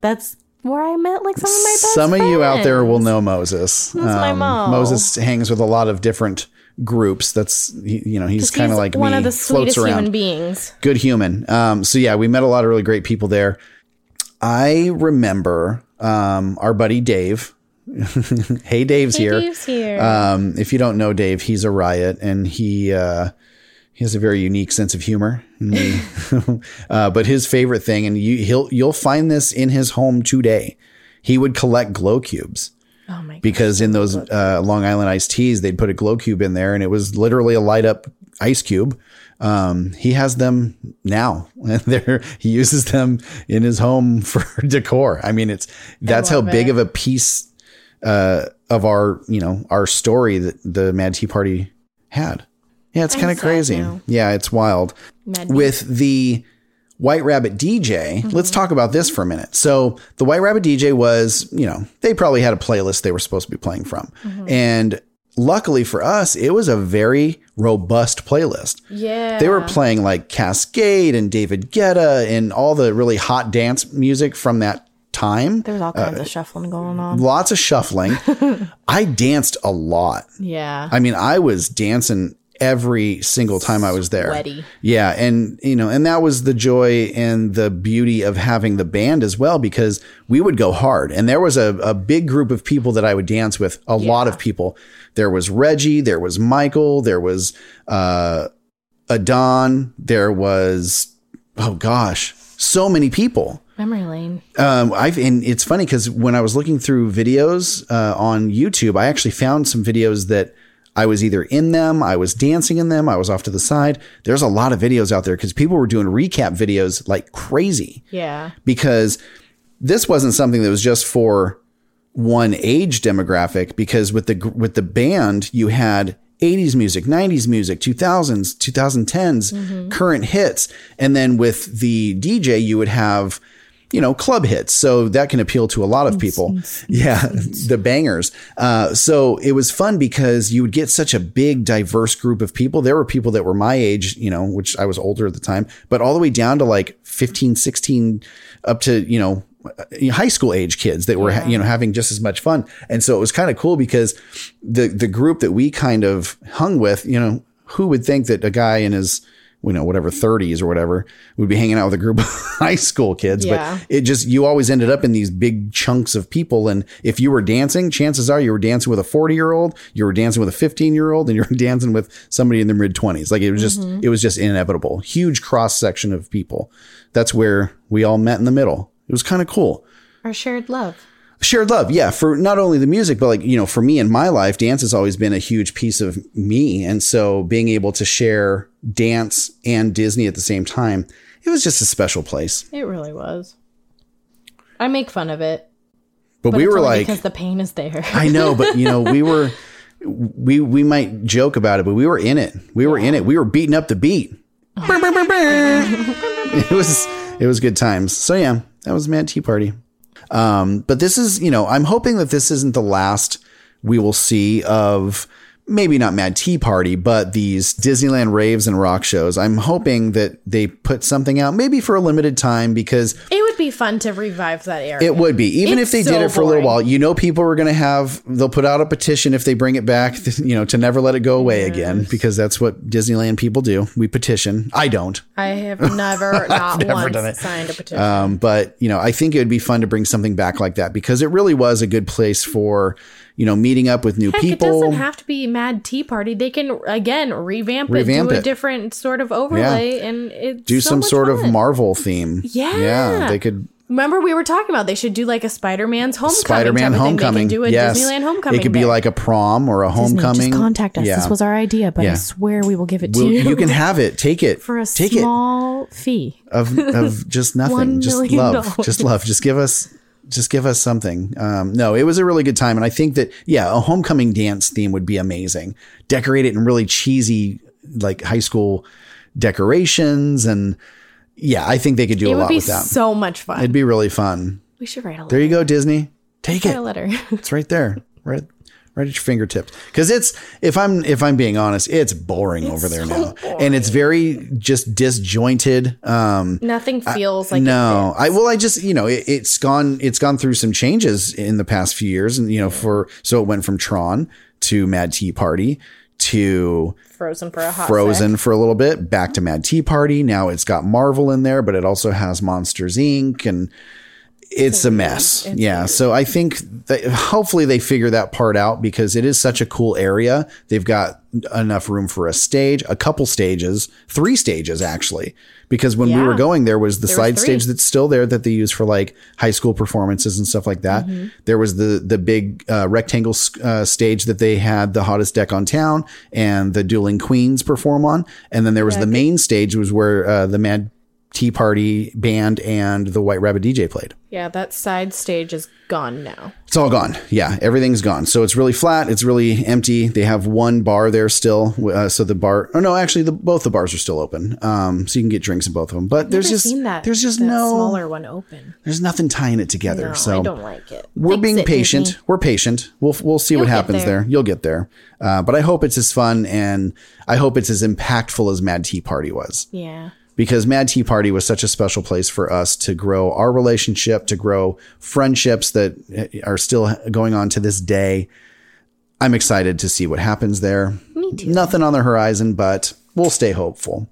Speaker 4: that's where I met like some of my best.
Speaker 1: Some of you out there will know Moses. Um,
Speaker 4: That's my mo.
Speaker 1: Moses hangs with a lot of different groups. That's he- you know he's kind of like
Speaker 4: one
Speaker 1: me,
Speaker 4: of the
Speaker 1: floats
Speaker 4: sweetest
Speaker 1: around.
Speaker 4: human beings.
Speaker 1: good human. Um, so yeah, we met a lot of really great people there. I remember um, our buddy Dave. hey, Dave's here.
Speaker 4: Dave's here.
Speaker 1: Um, if you don't know Dave, he's a riot, and he uh, he has a very unique sense of humor. Uh, but his favorite thing, and you, he'll you'll find this in his home today. He would collect glow cubes
Speaker 4: oh my god.
Speaker 1: because in those uh, Long Island iced teas, they'd put a glow cube in there, and it was literally a light up ice cube. Um, he has them now, and there he uses them in his home for decor. I mean, it's that's how big
Speaker 4: it.
Speaker 1: of a piece uh, of our you know our story that the Mad Tea Party had. Yeah, it's kind of crazy.
Speaker 4: now.
Speaker 1: Yeah, it's wild.
Speaker 4: Mad
Speaker 1: With the White Rabbit DJ,
Speaker 4: Mm-hmm.
Speaker 1: let's talk about this for a minute. So, the White Rabbit DJ was, you know, they probably had a playlist they were supposed to be playing from.
Speaker 4: Mm-hmm.
Speaker 1: And luckily for us, it was a very robust playlist.
Speaker 4: yeah.
Speaker 1: They were playing like Kaskade and David Guetta and all the really hot dance music from that time.
Speaker 4: There was all kinds of shuffling going on.
Speaker 1: Lots of shuffling. I danced a lot.
Speaker 4: Yeah.
Speaker 1: I mean, I was dancing every single time I was there.
Speaker 4: Sweaty.
Speaker 1: Yeah, and you know, and that was the joy and the beauty of having the band as well because we would go hard. And there was a, a big group of people that I would dance with, a lot of people. There was Reggie, there was Michael, there was uh Adon, there was oh gosh, so many people.
Speaker 4: Memory lane.
Speaker 1: Um, I've and it's funny because when I was looking through videos uh, on YouTube, I actually found some videos that I was either in them, I was dancing in them, I was off to the side. There's a lot of videos out there because people were doing recap videos like crazy
Speaker 4: Yeah.
Speaker 1: because this wasn't something that was just for one age demographic because with the with the band you had 80s music, 90s music, 2000s, 2010s, current hits. And then with the DJ, you would have, you know, club hits. So that can appeal to a lot of people. Yeah, the bangers. Uh, so it was fun because you would get such a big, diverse group of people. There were people that were my age, you know, which I was older at the time, but all the way down to like 15, 16, up to, you know, high school age kids that were you know having just as much fun and so it was kind of cool because the the group that we kind of hung with you know who would think that a guy in his you know whatever 30s or whatever we'd be hanging out with a group of high school kids.
Speaker 4: Yeah.
Speaker 1: but it just you always ended up in these big chunks of people. And if you were dancing chances are you were dancing with a 40 year old you were dancing with a 15 year old and you were dancing with somebody in their mid 20s like it was just mm-hmm. it was just inevitable. Huge cross section of people. That's where we all met in the middle. It was kind of cool.
Speaker 4: Our shared love.
Speaker 1: Shared love. Yeah for not only the music but like you know for me in my life dance has always been a huge piece of me. And so being able to share dance and disney at the same time it was just a special place.
Speaker 4: It really was. I make fun of it.
Speaker 1: but,
Speaker 4: But
Speaker 1: we were like
Speaker 4: because the pain is there.
Speaker 1: i know but you know we were we we might joke about it but we were in it. We were in it. We were beating up the beat. It was it was good times. So yeah that was mad tea party um but this is you know i'm hoping that this isn't the last we will see of maybe not mad tea party but these disneyland raves and rock shows. I'm hoping that they put something out maybe for a limited time because
Speaker 4: it be fun to revive that era.
Speaker 1: it would be even
Speaker 4: It's
Speaker 1: if they
Speaker 4: so
Speaker 1: did it for a little while. You know, people are going to have they'll put out a petition if they bring it back. You know, to never let it go away again because that's what Disneyland people do. We petition. I don't,
Speaker 4: I have never, not
Speaker 1: never
Speaker 4: once,
Speaker 1: done it.
Speaker 4: signed a petition.
Speaker 1: um, but you know, I think it would be fun to bring something back like that because it really was a good place for you know meeting up with new
Speaker 4: Heck,
Speaker 1: people.
Speaker 4: it doesn't have to be Mad Tea Party. They can again revamp,
Speaker 1: Revamp
Speaker 4: it, do
Speaker 1: it.
Speaker 4: a different sort of overlay, and it's
Speaker 1: do
Speaker 4: so
Speaker 1: some sort of. Marvel theme.
Speaker 4: Yeah.
Speaker 1: yeah, they could.
Speaker 4: Remember, we were talking about they should do like a Spider-Man's homecoming.
Speaker 1: Spider-Man
Speaker 4: type of thing.
Speaker 1: homecoming.
Speaker 4: They can do a
Speaker 1: yes,
Speaker 4: Disneyland homecoming.
Speaker 1: It could be like a prom or a
Speaker 2: Disney,
Speaker 1: homecoming.
Speaker 2: Just contact us.
Speaker 1: Yeah.
Speaker 2: This was our idea, but
Speaker 1: Yeah.
Speaker 2: I swear we will give it to
Speaker 1: We'll-
Speaker 2: you.
Speaker 1: you can have it. Take it.
Speaker 2: for a
Speaker 1: Take it.
Speaker 2: small fee.
Speaker 1: of of just nothing,
Speaker 2: One
Speaker 1: just
Speaker 2: million
Speaker 1: love,
Speaker 2: dollars.
Speaker 1: just love. Just give us, just give us something. Um, no, it was a really good time, and I think that yeah, a homecoming dance theme would be amazing. Decorate it in really cheesy like high school decorations, and yeah, I think they could do
Speaker 4: it
Speaker 1: a lot with that.
Speaker 4: so much fun.
Speaker 1: It'd be really fun.
Speaker 4: we should write a letter.
Speaker 1: There you go, Disney. Take
Speaker 4: Write
Speaker 1: it.
Speaker 4: a letter.
Speaker 1: It's right there, right, right at your fingertips. Because it's if I'm if I'm being honest, it's boring over there now, and it's very just disjointed. Um,
Speaker 4: Nothing feels like
Speaker 1: no, I well, I just you know it, it's gone it's gone through some changes in the past few years, and you know for so it went from Tron to Mad Tea Party to.
Speaker 4: Frozen for a hot
Speaker 1: Frozen
Speaker 4: sec.
Speaker 1: for a little bit, back to Mad Tea Party. Now it's got Marvel in there, but it also has Monsters Inc. and it's a mess. yeah. So I think that hopefully they figure that part out because it is such a cool area. They've got enough room for a stage, a couple stages, three stages actually. Because when we were going, there was the
Speaker 4: There
Speaker 1: side stage that's still there that they use for like high school performances and stuff like that.
Speaker 4: Mm-hmm.
Speaker 1: There was the the big uh, rectangle uh, stage that they had the hottest deck on town and the dueling queens perform on, and then there was the main stage was where uh, the Mad Tea Party band and the White Rabbit DJ played.
Speaker 4: Yeah, that side stage is gone now.
Speaker 1: It's all gone. Yeah, everything's gone. So it's really flat. It's really empty. They have one bar there still. Uh, so the bar, oh no, actually, the both the bars are still open. Um, so you can get drinks in both of them. But there's
Speaker 4: Never
Speaker 1: just
Speaker 4: that.
Speaker 1: there's just no
Speaker 4: smaller one open.
Speaker 1: there's nothing tying it together.
Speaker 4: No,
Speaker 1: so
Speaker 4: I don't like it.
Speaker 1: we're
Speaker 4: Fix
Speaker 1: being
Speaker 4: it,
Speaker 1: patient.
Speaker 4: Disney.
Speaker 1: We're patient. We'll we'll see what
Speaker 4: You'll get
Speaker 1: happens there.
Speaker 4: there.
Speaker 1: You'll get there. Uh, but I hope it's as fun and I hope it's as impactful as Mad Tea Party was
Speaker 4: Yeah.
Speaker 1: Because Mad Tea Party was such a special place for us to grow our relationship, to grow friendships that uh, are still going on to this day. I'm excited to see what happens there. Me too. Nothing on the horizon, but we'll stay hopeful.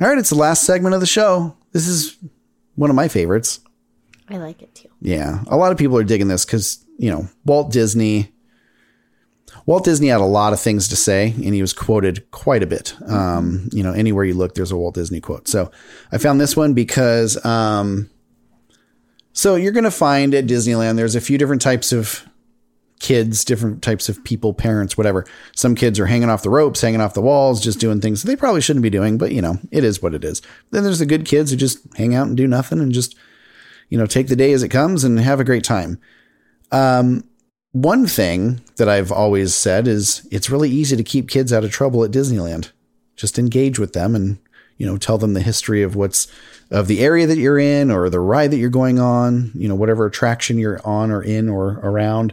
Speaker 1: All right, it's the last segment of the show. This is one of my favorites.
Speaker 4: I like it too.
Speaker 1: Yeah, a lot of people are digging this because you know Walt Disney. Walt Disney had a lot of things to say, and he was quoted quite a bit. Um, you know, anywhere you look, there's a Walt Disney quote. So I found this one because, um, so you're going to find at Disneyland, there's a few different types of kids, different types of people, parents, whatever. Some kids are hanging off the ropes, hanging off the walls, just doing things they probably shouldn't be doing, but you know, it is what it is. Then there's the good kids who just hang out and do nothing and just, you know, take the day as it comes and have a great time. Um, one thing that I've always said is it's really easy to keep kids out of trouble at Disneyland. Just engage with them and, you know, tell them the history of what's of the area that you're in or the ride that you're going on, you know, whatever attraction you're on or in or around.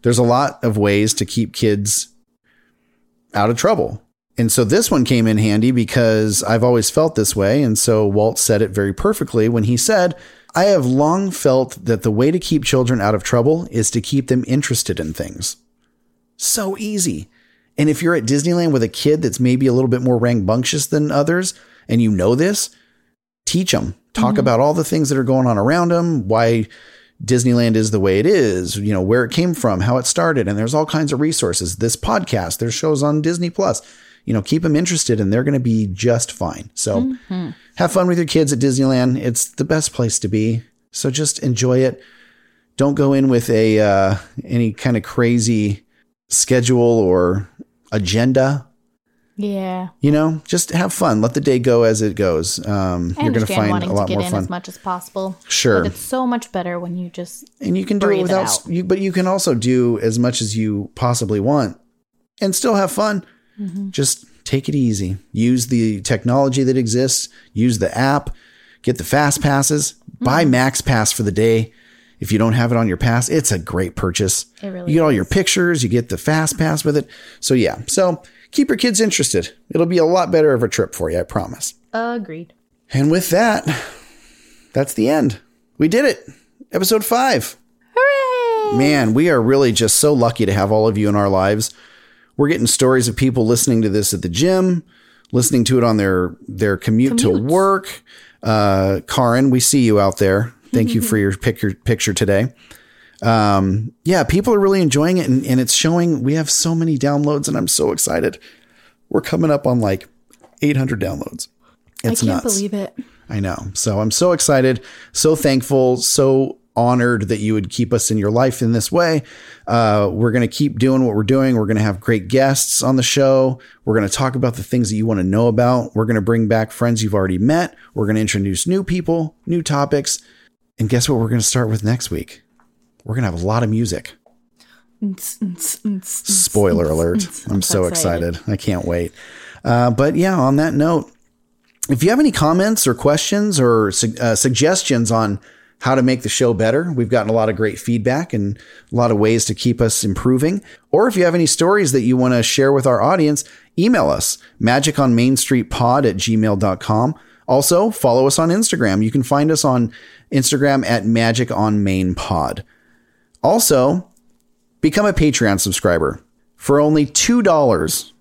Speaker 1: There's a lot of ways to keep kids out of trouble. And so this one came in handy because I've always felt this way. And so Walt said it very perfectly when he said, I have long felt that the way to keep children out of trouble is to keep them interested in things. So easy. And if you're at Disneyland with a kid that's maybe a little bit more rambunctious than others, and you know this, teach them. Talk mm-hmm. about all the things that are going on around them, why Disneyland is the way it is, you know, where it came from, how it started. And there's all kinds of resources. This podcast, there's shows on Disney Plus. You know, keep them interested and they're going to be just fine. So have fun with your kids at Disneyland. It's the best place to be. So just enjoy it. Don't go in with a uh, any kind of crazy schedule or agenda.
Speaker 2: Yeah.
Speaker 1: You know, just have fun. Let the day go as it goes. Um, you're going to find a lot
Speaker 2: to get
Speaker 1: more
Speaker 2: in
Speaker 1: fun.
Speaker 2: as much as possible.
Speaker 1: Sure.
Speaker 2: But it's so much better when you just
Speaker 1: and you can do it
Speaker 2: it
Speaker 1: without
Speaker 2: out.
Speaker 1: you but you can also do as much as you possibly want and still have fun
Speaker 2: Mm-hmm.
Speaker 1: just take it easy. Use the technology that exists. Use the app. Get the fast passes. Buy
Speaker 2: Mm-hmm.
Speaker 1: max pass for the day. If you don't have it on your pass it's a great purchase.
Speaker 2: It really
Speaker 1: you get all your pictures. You get the fast pass with it. So yeah. So keep your kids interested. It'll be a lot better of a trip for you i promise.
Speaker 2: Agreed.
Speaker 1: and with that that's the end. We did it. Episode five.
Speaker 2: Hooray!
Speaker 1: Man, we are really just so lucky to have all of you in our lives. We're getting stories of people listening to this at the gym, listening to it on their their commute to work. Uh, Karin, we see you out there. Thank you for your picture picture today. Um, yeah, people are really enjoying it, and, and it's showing. We have so many downloads, and I'm so excited. We're coming up on like 800 downloads. It's
Speaker 2: I can't
Speaker 1: nuts.
Speaker 2: believe it.
Speaker 1: I know. So I'm so excited, so thankful, so honored that you would keep us in your life in this way. Uh, we're going to keep doing what we're doing. We're going to have great guests on the show. We're going to talk about the things that you want to know about. We're going to bring back friends you've already met. We're going to introduce new people, new topics. And guess what we're going to start with next week? We're going to have a lot of music. Spoiler alert. I'm so excited. I can't wait. Uh, but yeah, on that note, if you have any comments or questions or su- uh, suggestions on how to make the show better, we've gotten a lot of great feedback and a lot of ways to keep us improving. Or if you have any stories that you want to share with our audience, email us magiconmainstreetpod at gmail.com. Also, follow us on Instagram. You can find us on Instagram at magiconmainpod. Also, become a Patreon subscriber for only $2.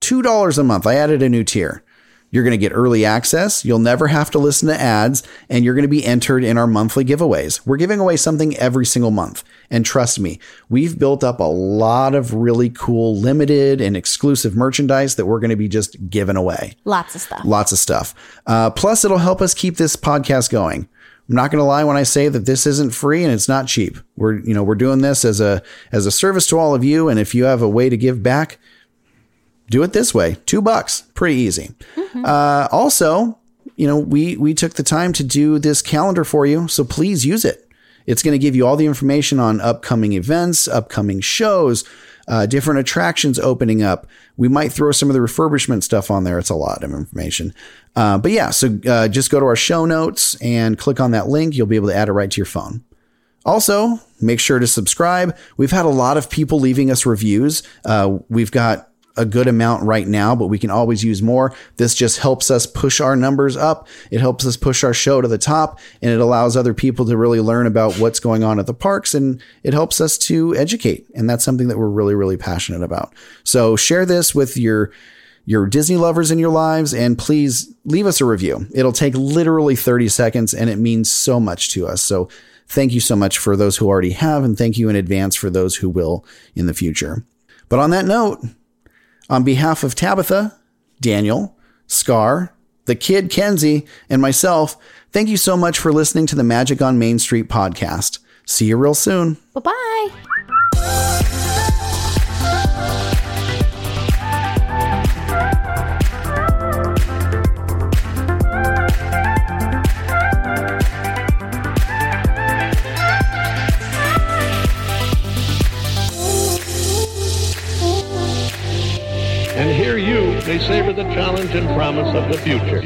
Speaker 1: $2 a month. I added a new tier. You're going to get early access. You'll never have to listen to ads, and you're going to be entered in our monthly giveaways. We're giving away something every single month. And trust me, we've built up a lot of really cool, limited, and exclusive merchandise that we're going to be just giving away.
Speaker 2: Lots of stuff.
Speaker 1: Lots of stuff. Uh, plus, it'll help us keep this podcast going. I'm not going to lie when I say that this isn't free and it's not cheap. We're, you know, we're doing this as a as a service to all of you. And if you have a way to give back, do it this way. Two bucks, pretty easy. Uh, also, you know, we we took the time to do this calendar for you, so please use it. It's going to give you all the information on upcoming events, upcoming shows, uh, different attractions opening up. We might throw some of the refurbishment stuff on there. It's a lot of information. Uh, but yeah, so uh, just go to our show notes and click on that link. You'll be able to add it right to your phone. Also, make sure to subscribe. We've had a lot of people leaving us reviews. Uh, we've got a good amount right now, but we can always use more. This just helps us push our numbers up. It helps us push our show to the top and it allows other people to really learn about what's going on at the parks and it helps us to educate. And that's something that we're really, really passionate about. So share this with your your Disney lovers in your lives, and please leave us a review. It'll take literally 30 seconds and it means so much to us. So thank you so much for those who already have, and thank you in advance for those who will in the future. But on that note, on behalf of Tabitha, Daniel, Scar, the kid Kenzie, and myself, thank you so much for listening to the Magic on Main Street podcast. See you real soon.
Speaker 2: Bye bye.
Speaker 3: They savor the challenge and promise of the future.